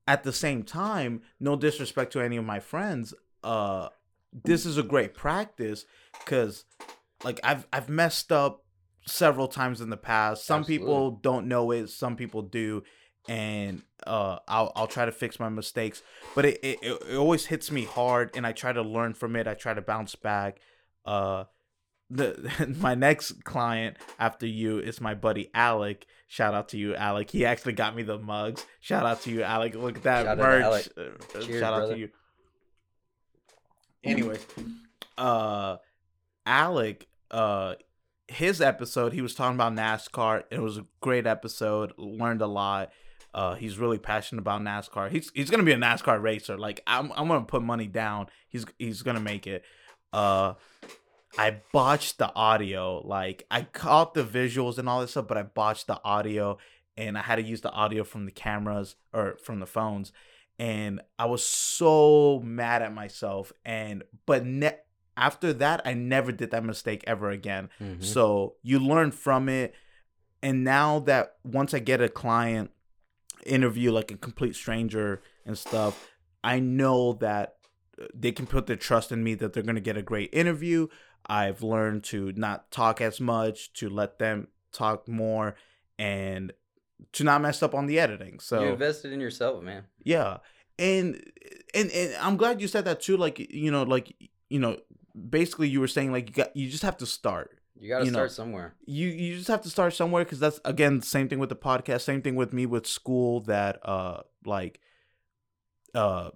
at the same time, no disrespect to any of my friends, uh this is a great practice cuz like I've I've messed up several times in the past. Some Absolutely. people don't know it, some people do, and uh, I'll I'll try to fix my mistakes. But it, it it always hits me hard, and I try to learn from it. I try to bounce back. Uh, the my next client after you is my buddy Alec. Shout out to you, Alec. He actually got me the mugs. Shout out to you, Alec. Look at that Shout merch. Alec. Uh, uh, Cheers, shout out brother. to you. Anyways, uh, Alec, uh, his episode, he was talking about NASCAR. It was a great episode. Learned a lot. Uh, he's really passionate about NASCAR. He's he's gonna be a NASCAR racer. Like I'm I'm gonna put money down. He's he's gonna make it. Uh, I botched the audio. Like I caught the visuals and all this stuff, but I botched the audio, and I had to use the audio from the cameras or from the phones, and I was so mad at myself. And but ne- after that, I never did that mistake ever again. Mhm. So you learn from it. And now that once I get a client interview like a complete stranger and stuff, I know that uh, they can put their trust in me that they're going to get a great interview. I've learned to not talk as much, to let them talk more and to not mess up on the editing. So you invested in yourself, man. yeah. And, and and I'm glad you said that too like you know like you know basically you were saying like you got you just have to start You got to You know, start somewhere. you you just have to start somewhere because that's again same thing with the podcast same thing with me with school that uh like uh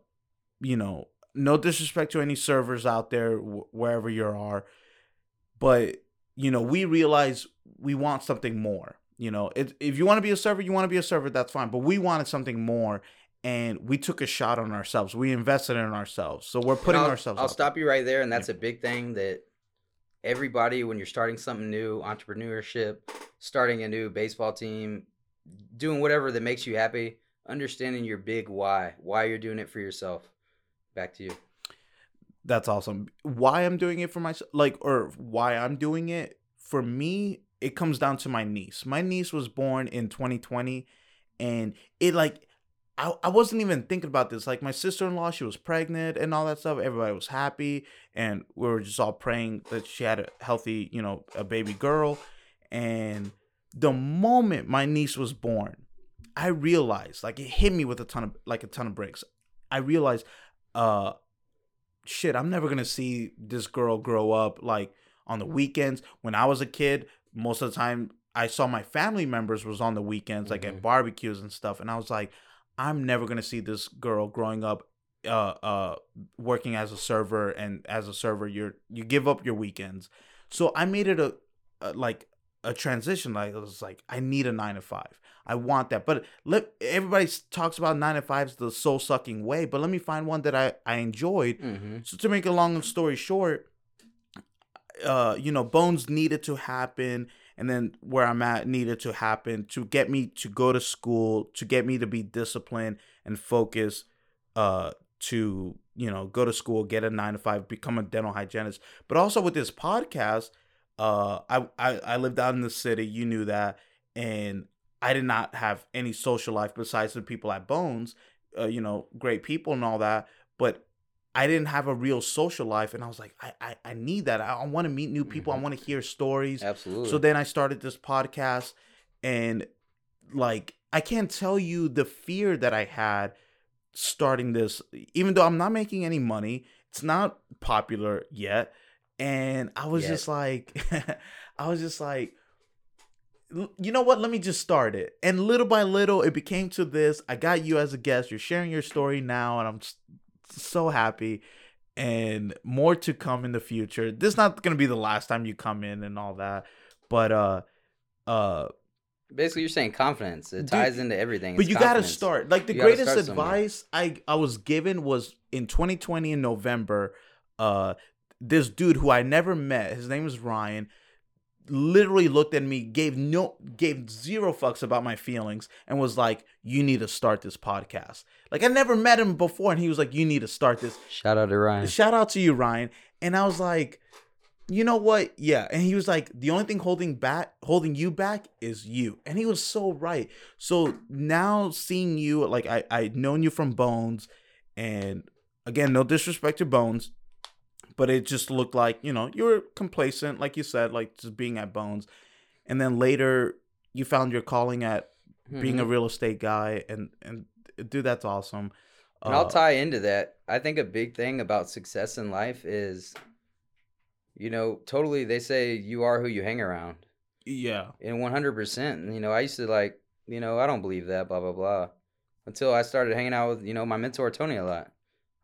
you know no disrespect to any servers out there wh- wherever you are but you know we realize we want something more you know it, if you want to be a server you want to be a server that's fine but we wanted something more and we took a shot on ourselves. We invested in ourselves. So we're putting ourselves I'll stop you right there, and that's a big thing that everybody, when you're starting something new, entrepreneurship, starting a new baseball team, doing whatever that makes you happy, understanding your big why, why you're doing it for yourself. Back to you. that's awesome. Why i'm doing it for myself like or why i'm doing it for me it comes down to my niece. My niece was born in 2020 and it like I, I wasn't even thinking about this like my sister-in-law she was pregnant and all that stuff everybody was happy and we were just all praying that she had a healthy you know a baby girl and the moment my niece was born i realized like it hit me with a ton of like a ton of bricks i realized uh shit, I'm never gonna see this girl grow up like on the weekends. When I was a kid, most of the time I saw my family members was on the weekends, like at Mhm. barbecues and stuff, and I was like, I'm never gonna see this girl growing up uh uh working as a server and as a server you're you give up your weekends. So I made it a, a like a transition like it was like I need a 9 to 5. I want that. But let everybody talks about 9 to 5s the soul sucking way, but let me find one that I I enjoyed Mm-hmm. so to make a long story short, uh, you know, Bones needed to happen, and then where I'm at needed to happen to get me to go to school, to get me to be disciplined and focused, uh, to you know go to school, get a nine to five, become a dental hygienist. But also with this podcast, uh, I I, I lived out in the city, you knew that, and I did not have any social life besides the people at Bones, uh, you know, great people and all that, but I didn't have a real social life, and I was like, I I, I need that. I, I want to meet new people. I Mhm. want to hear stories. Absolutely. So then I started this podcast, and like I can't tell you the fear that I had starting this, even though I'm not making any money. It's not popular yet. And I was Yet. just like, I was just like, you know what? Let me just start it. And little by little, it became to this. I got you as a guest. You're sharing your story now, and I'm so happy. And more to come in the future. This is not gonna be the last time you come in and all that, but uh, uh, Basically, you're saying confidence. It Dude, ties into everything. but It's you gotta start. Like the You greatest advice I I was given was in 2020 in November. Uh, this dude who I never met, his name is Ryan, literally looked at me, gave no, gave zero fucks about my feelings, and was like, "You need to start this podcast." Like I never met him before, and he was like, "You need to start this." Shout out to Ryan. Shout out to you, Ryan. And I was like, you know what? Yeah. And he was like, the only thing holding back, holding you back is you. And he was so right. So now seeing you, like I I known you from Bones, and again, no disrespect to Bones, but it just looked like you know you were complacent, like you said, like just being at Bones, and then later you found your calling at being a Mhm. real estate guy, and and dude, that's awesome. And I'll Uh, tie into that. I think a big thing about success in life is, you know, totally. They say you are who you hang around, yeah. and one hundred percent. You know, I used to like, you know, I don't believe that, blah blah blah, until I started hanging out with, you know, my mentor Tony a lot.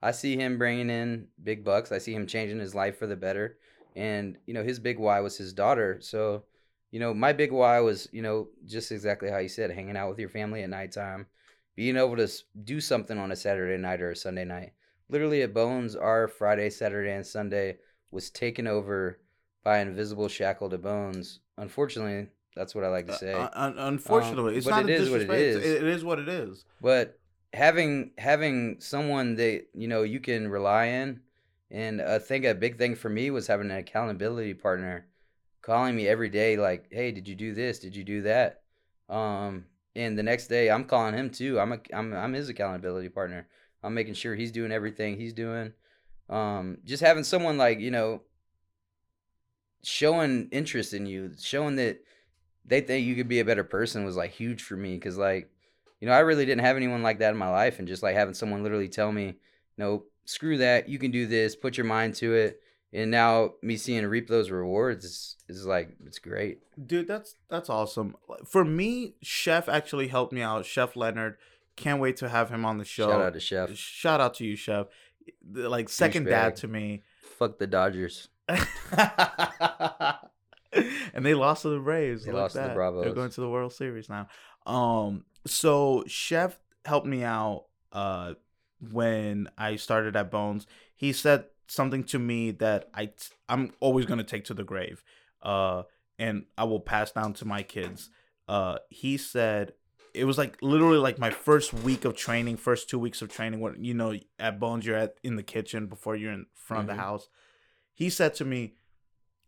I see him bringing in big bucks. I see him changing his life for the better, and you know, his big why was his daughter. So, you know, my big why was, you know, just exactly how you said, hanging out with your family at nighttime being able to do something on a Saturday night or a Sunday night. Literally at Bones, our Friday, Saturday, and Sunday was taken over by invisible shackle to Bones. Unfortunately, that's what I like to say. Uh, un- unfortunately, it's but not it a disrespect. It is. it is what it is. but having having someone that you know you can rely in, and I think a big thing for me was having an accountability partner, calling me every day like, "Hey, did you do this? Did you do that?" Um, and the next day I'm calling him too. I'm a I'm I'm his accountability partner. I'm making sure he's doing everything he's doing. Um, just having someone like you know showing interest in you, showing that they think you could be a better person was like huge for me because like you know I really didn't have anyone like that in my life, and just like having someone literally tell me, no, screw that, you can do this, put your mind to it, and now me seeing reap those rewards is, is like it's great. Dude, that's that's awesome. For me, Chef actually helped me out. Chef Leonard, can't wait to have him on the show. Shout out to Chef. Shout out to you, Chef. Like second dad to me. Fuck the Dodgers. and they lost to the Braves. They Look lost to the. Bravos. They're going to the World Series now. Um, so Chef helped me out uh when I started at Bones. He said something to me that I t- I'm always gonna take to the grave. Uh, and I will pass down to my kids. Uh, he said it was like literally like my first week of training, first two weeks of training. When you know at Bones, you're at in the kitchen before you're in front of Mhm. the house. He said to me,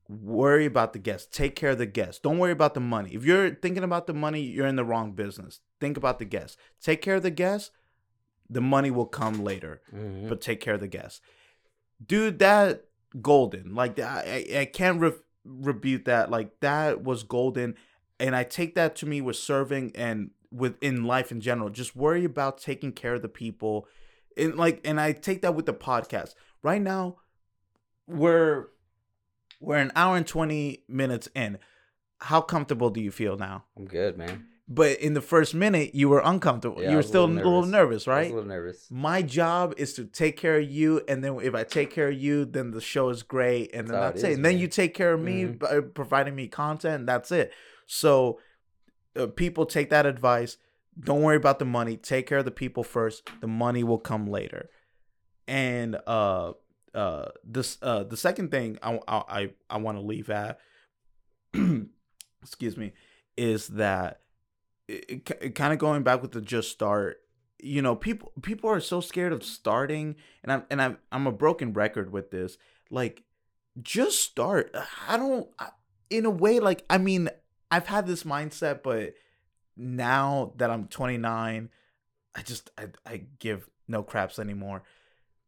"Worry about the guests. Take care of the guests. Don't worry about the money. If you're thinking about the money, you're in the wrong business. Think about the guests. Take care of the guests. The money will come later, Mhm. but take care of the guests." Dude, that golden. Like that, I, I can't re- rebuke that. Like that was golden, and I take that to me with serving and within life in general. Just worry about taking care of the people, and like, and I take that with the podcast. Right now, we're we're an hour and twenty minutes in. How comfortable do you feel now? I'm good, man. But in the first minute, you were uncomfortable. Yeah, you were still a little little nervous, right? a little nervous. my job is to take care of you and then if i take care of you then the show is great and That's then that's it, is, and then man. you take care of me Mhm. by providing me content and that's it so uh, people take that advice don't worry about the money take care of the people first the money will come later and uh uh this uh the second thing i i i, want to leave at excuse me is that it, it, kind of going back with the just start you know people people are so scared of starting and i'm and i'm, I'm a broken record with this like just start. I don't I, in a way like i mean i've had this mindset but now that i'm 29 i just i, I give no craps anymore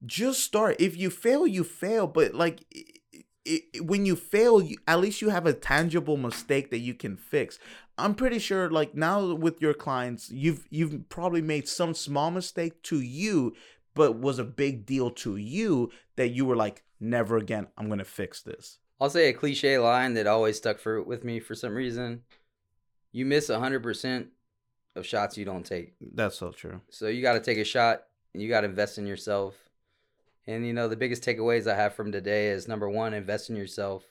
just start if you fail you fail but like i- i- it, when you fail, you, at least you have a tangible mistake that you can fix. I'm pretty sure, like now with your clients, you've you've probably made some small mistake to you, but was a big deal to you that you were like, never again. I'm gonna fix this. I'll say a cliche line that always stuck for with me for some reason. You miss hundred percent of shots you don't take. That's so true. So you got to take a shot and you got to invest in yourself. And you know, the biggest takeaways I have from today is number 1, invest in yourself.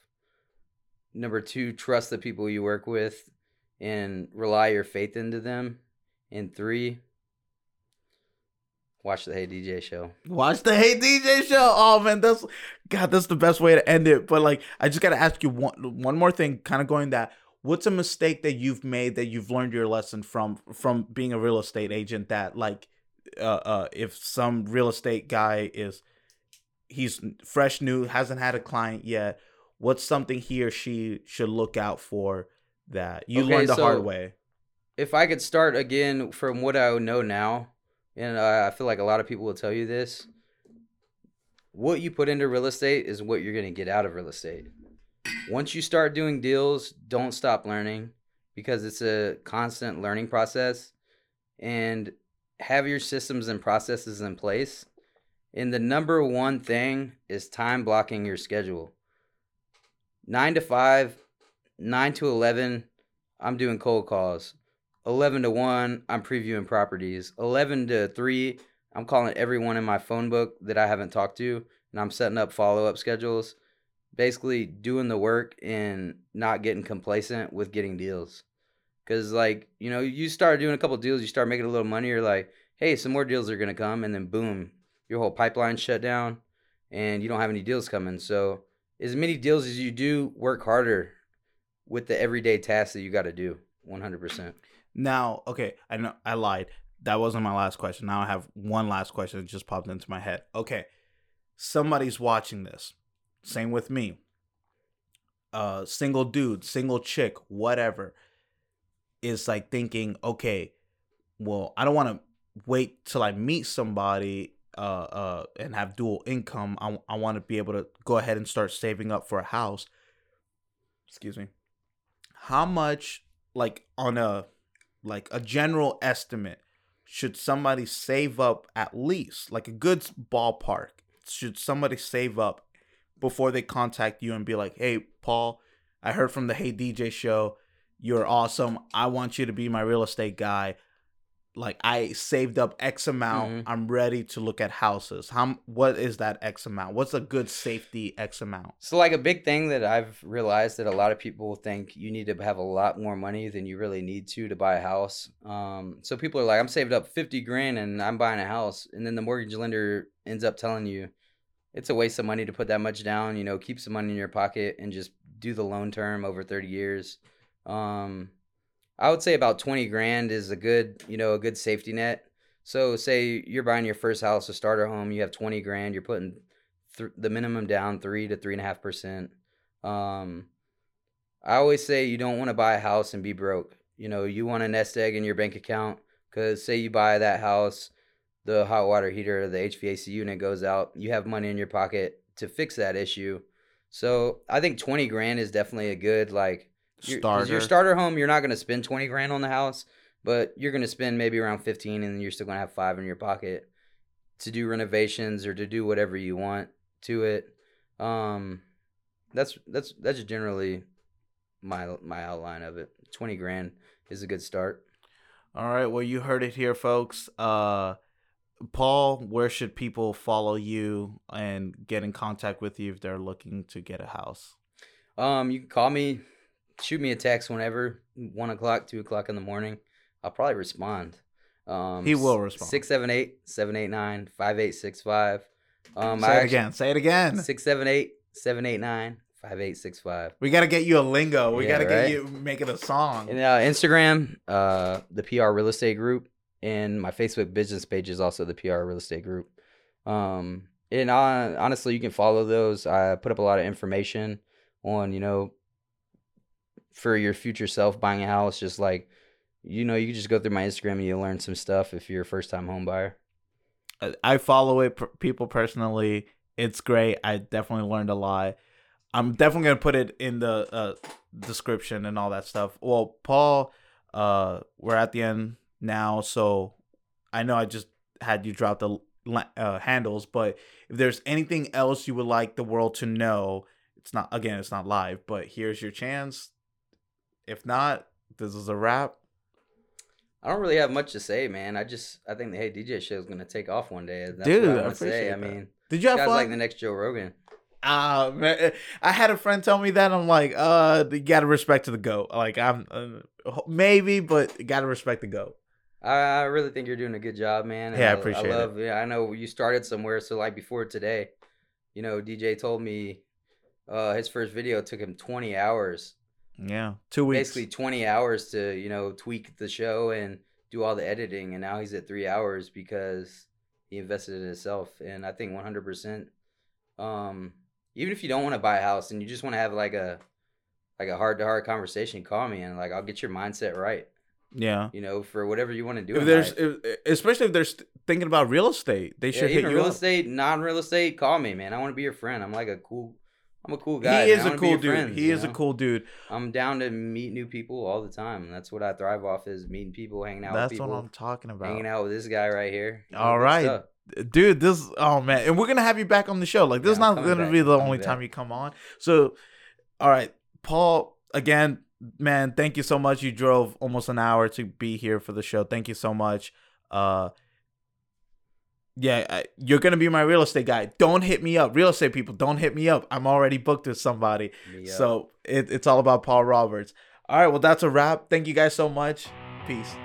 Number 2, trust the people you work with and rely your faith into them. And 3, watch the Hey DJ show. Watch the Hey DJ show. Oh man, that's God, that's the best way to end it. But like I just got to ask you one one more thing kind of going that what's a mistake that you've made that you've learned your lesson from from being a real estate agent that like uh, uh if some real estate guy is he's fresh new hasn't had a client yet what's something he or she should look out for that you Okay, learned the so- hard way if I could start again from what I know now, and I feel like a lot of people will tell you this, what you put into real estate is what you're going to get out of real estate. Once you start doing deals, don't stop learning because it's a constant learning process and have your systems and processes in place. And the number one thing is time blocking your schedule. 9 to 5, 9 to 11, I'm doing cold calls. 11 to 1 i'm previewing properties 11 to 3 i'm calling everyone in my phone book that i haven't talked to and i'm setting up follow-up schedules basically doing the work and not getting complacent with getting deals because like you know you start doing a couple deals you start making a little money you're like hey some more deals are to come and then boom your whole pipeline shut down and you don't have any deals coming so as many deals as you do work harder with the everyday tasks that you got to do 100% Now, okay, I know I lied. That wasn't my last question. Now I have one last question that just popped into my head. Okay. Somebody's watching this. Same with me. Uh single dude, single chick, whatever. Is like thinking, okay, well, I don't want to wait till I meet somebody uh uh and have dual income. I I want to be able to go ahead and start saving up for a house. Excuse me. How much like on a like a general estimate should somebody save up at least like a good ballpark should somebody save up before they contact you and be like hey paul i heard from the hey dj show you're awesome i want you to be my real estate guy like i saved up x amount Mhm. i'm ready to look at houses how what is that x amount what's a good safety x amount So, like a big thing that I've realized that a lot of people think you need to have a lot more money than you really need to to buy a house. Um, so people are like, I'm saved up fifty grand and I'm buying a house, and then the mortgage lender ends up telling you it's a waste of money to put that much down. You know, keep some money in your pocket and just do the loan term over thirty years. Um, I would say about twenty grand is a good, you know, a good safety net. So, say you're buying your first house, a starter home, you have twenty grand, you're putting th- the minimum down three to three and a half percent. Um, I always say you don't want to buy a house and be broke. You know, you want a nest egg in your bank account because say you buy that house, the hot water heater, the HVAC unit goes out, you have money in your pocket to fix that issue. So I think twenty grand is definitely a good like starter your starter home. You're not gonna spend twenty grand on the house, but you're gonna spend maybe around fifteen, and you're still gonna have five in your pocket to do renovations or to do whatever you want to it. Um, that's that's that's generally my my outline of it. Twenty grand is a good start. All right, well, you heard it here, folks. Uh, Paul, where should people follow you and get in contact with you if they're looking to get a house? Um, you can call me, shoot me a text whenever, one o'clock, two o'clock in the morning. I'll probably respond. Um, He will respond. 678 789 5865. Um, Say I it actually- again. Say it again. 678 789 5865. We gotta get you a lingo. We Yeah, gotta get right? you making a song. And uh, Instagram, uh, the PR Real Estate Group, and my Facebook business page is also the PR Real Estate Group. Um, and uh, honestly, you can follow those. I put up a lot of information on, you know, for your future self buying a house. Just like, you know, you just go through my Instagram and you'll learn some stuff if you're a first time home buyer. I- I follow it, people personally. It's great. I definitely learned a lot. I'm definitely gonna put it in the uh, description and all that stuff. Well, Paul, uh, we're at the end now, so I know I just had you drop the uh, handles, but if there's anything else you would like the world to know, it's not again, it's not live, but here's your chance. If not, this is a wrap. I don't really have much to say, man. I just I think the Hey DJ show is gonna take off one day. That's Dude, what I I to say. appreciate I mean, Did you have guys fun? like the next Joe Rogan. Ah, man, I had a friend tell me that. I'm like, uh, you gotta respect to the goat. Like, I'm uh, maybe, but you gotta respect the goat. I, I really think you're doing a good job, man. Yeah, I appreciate it. I love. Yeah, I know you started somewhere. So like before today, you know, DJ told me, uh, his first video took him 20 hours. Yeah, two weeks. Basically 20 hours to you know tweak the show and do all the editing, and now he's at three hours because he invested in himself. And I think 100. percent Um, even if you don't want to buy a house and you just want to have like a like a heart to heart conversation, call me and like I'll get your mindset right. yeah. You know, for whatever you want to do. If in there's, life. if, especially if they're st- thinking about real estate, they Yeah, should hit you real up. estate, non real estate, call me, man. I want to be your friend. I'm like a cool, I'm a cool guy. he is a cool dude. friends, he is a cool dude. I'm down to meet new people all the time. That's what I thrive off is meeting people, hanging out That's with what people, I'm talking about. hanging out with this guy right here. know, All right. dude this oh man and we're gonna have you back on the show like this is Yeah, I'm not gonna back. be the only coming time you come on so all right paul again man thank you so much you drove almost an hour to be here for the show thank you so much uh yeah uh, you're gonna be my real estate guy. Don't hit me up. Real estate people don't hit me up. I'm already booked with somebody. Me so it, it's all about paul roberts. All right well that's a wrap. Thank you guys so much. Peace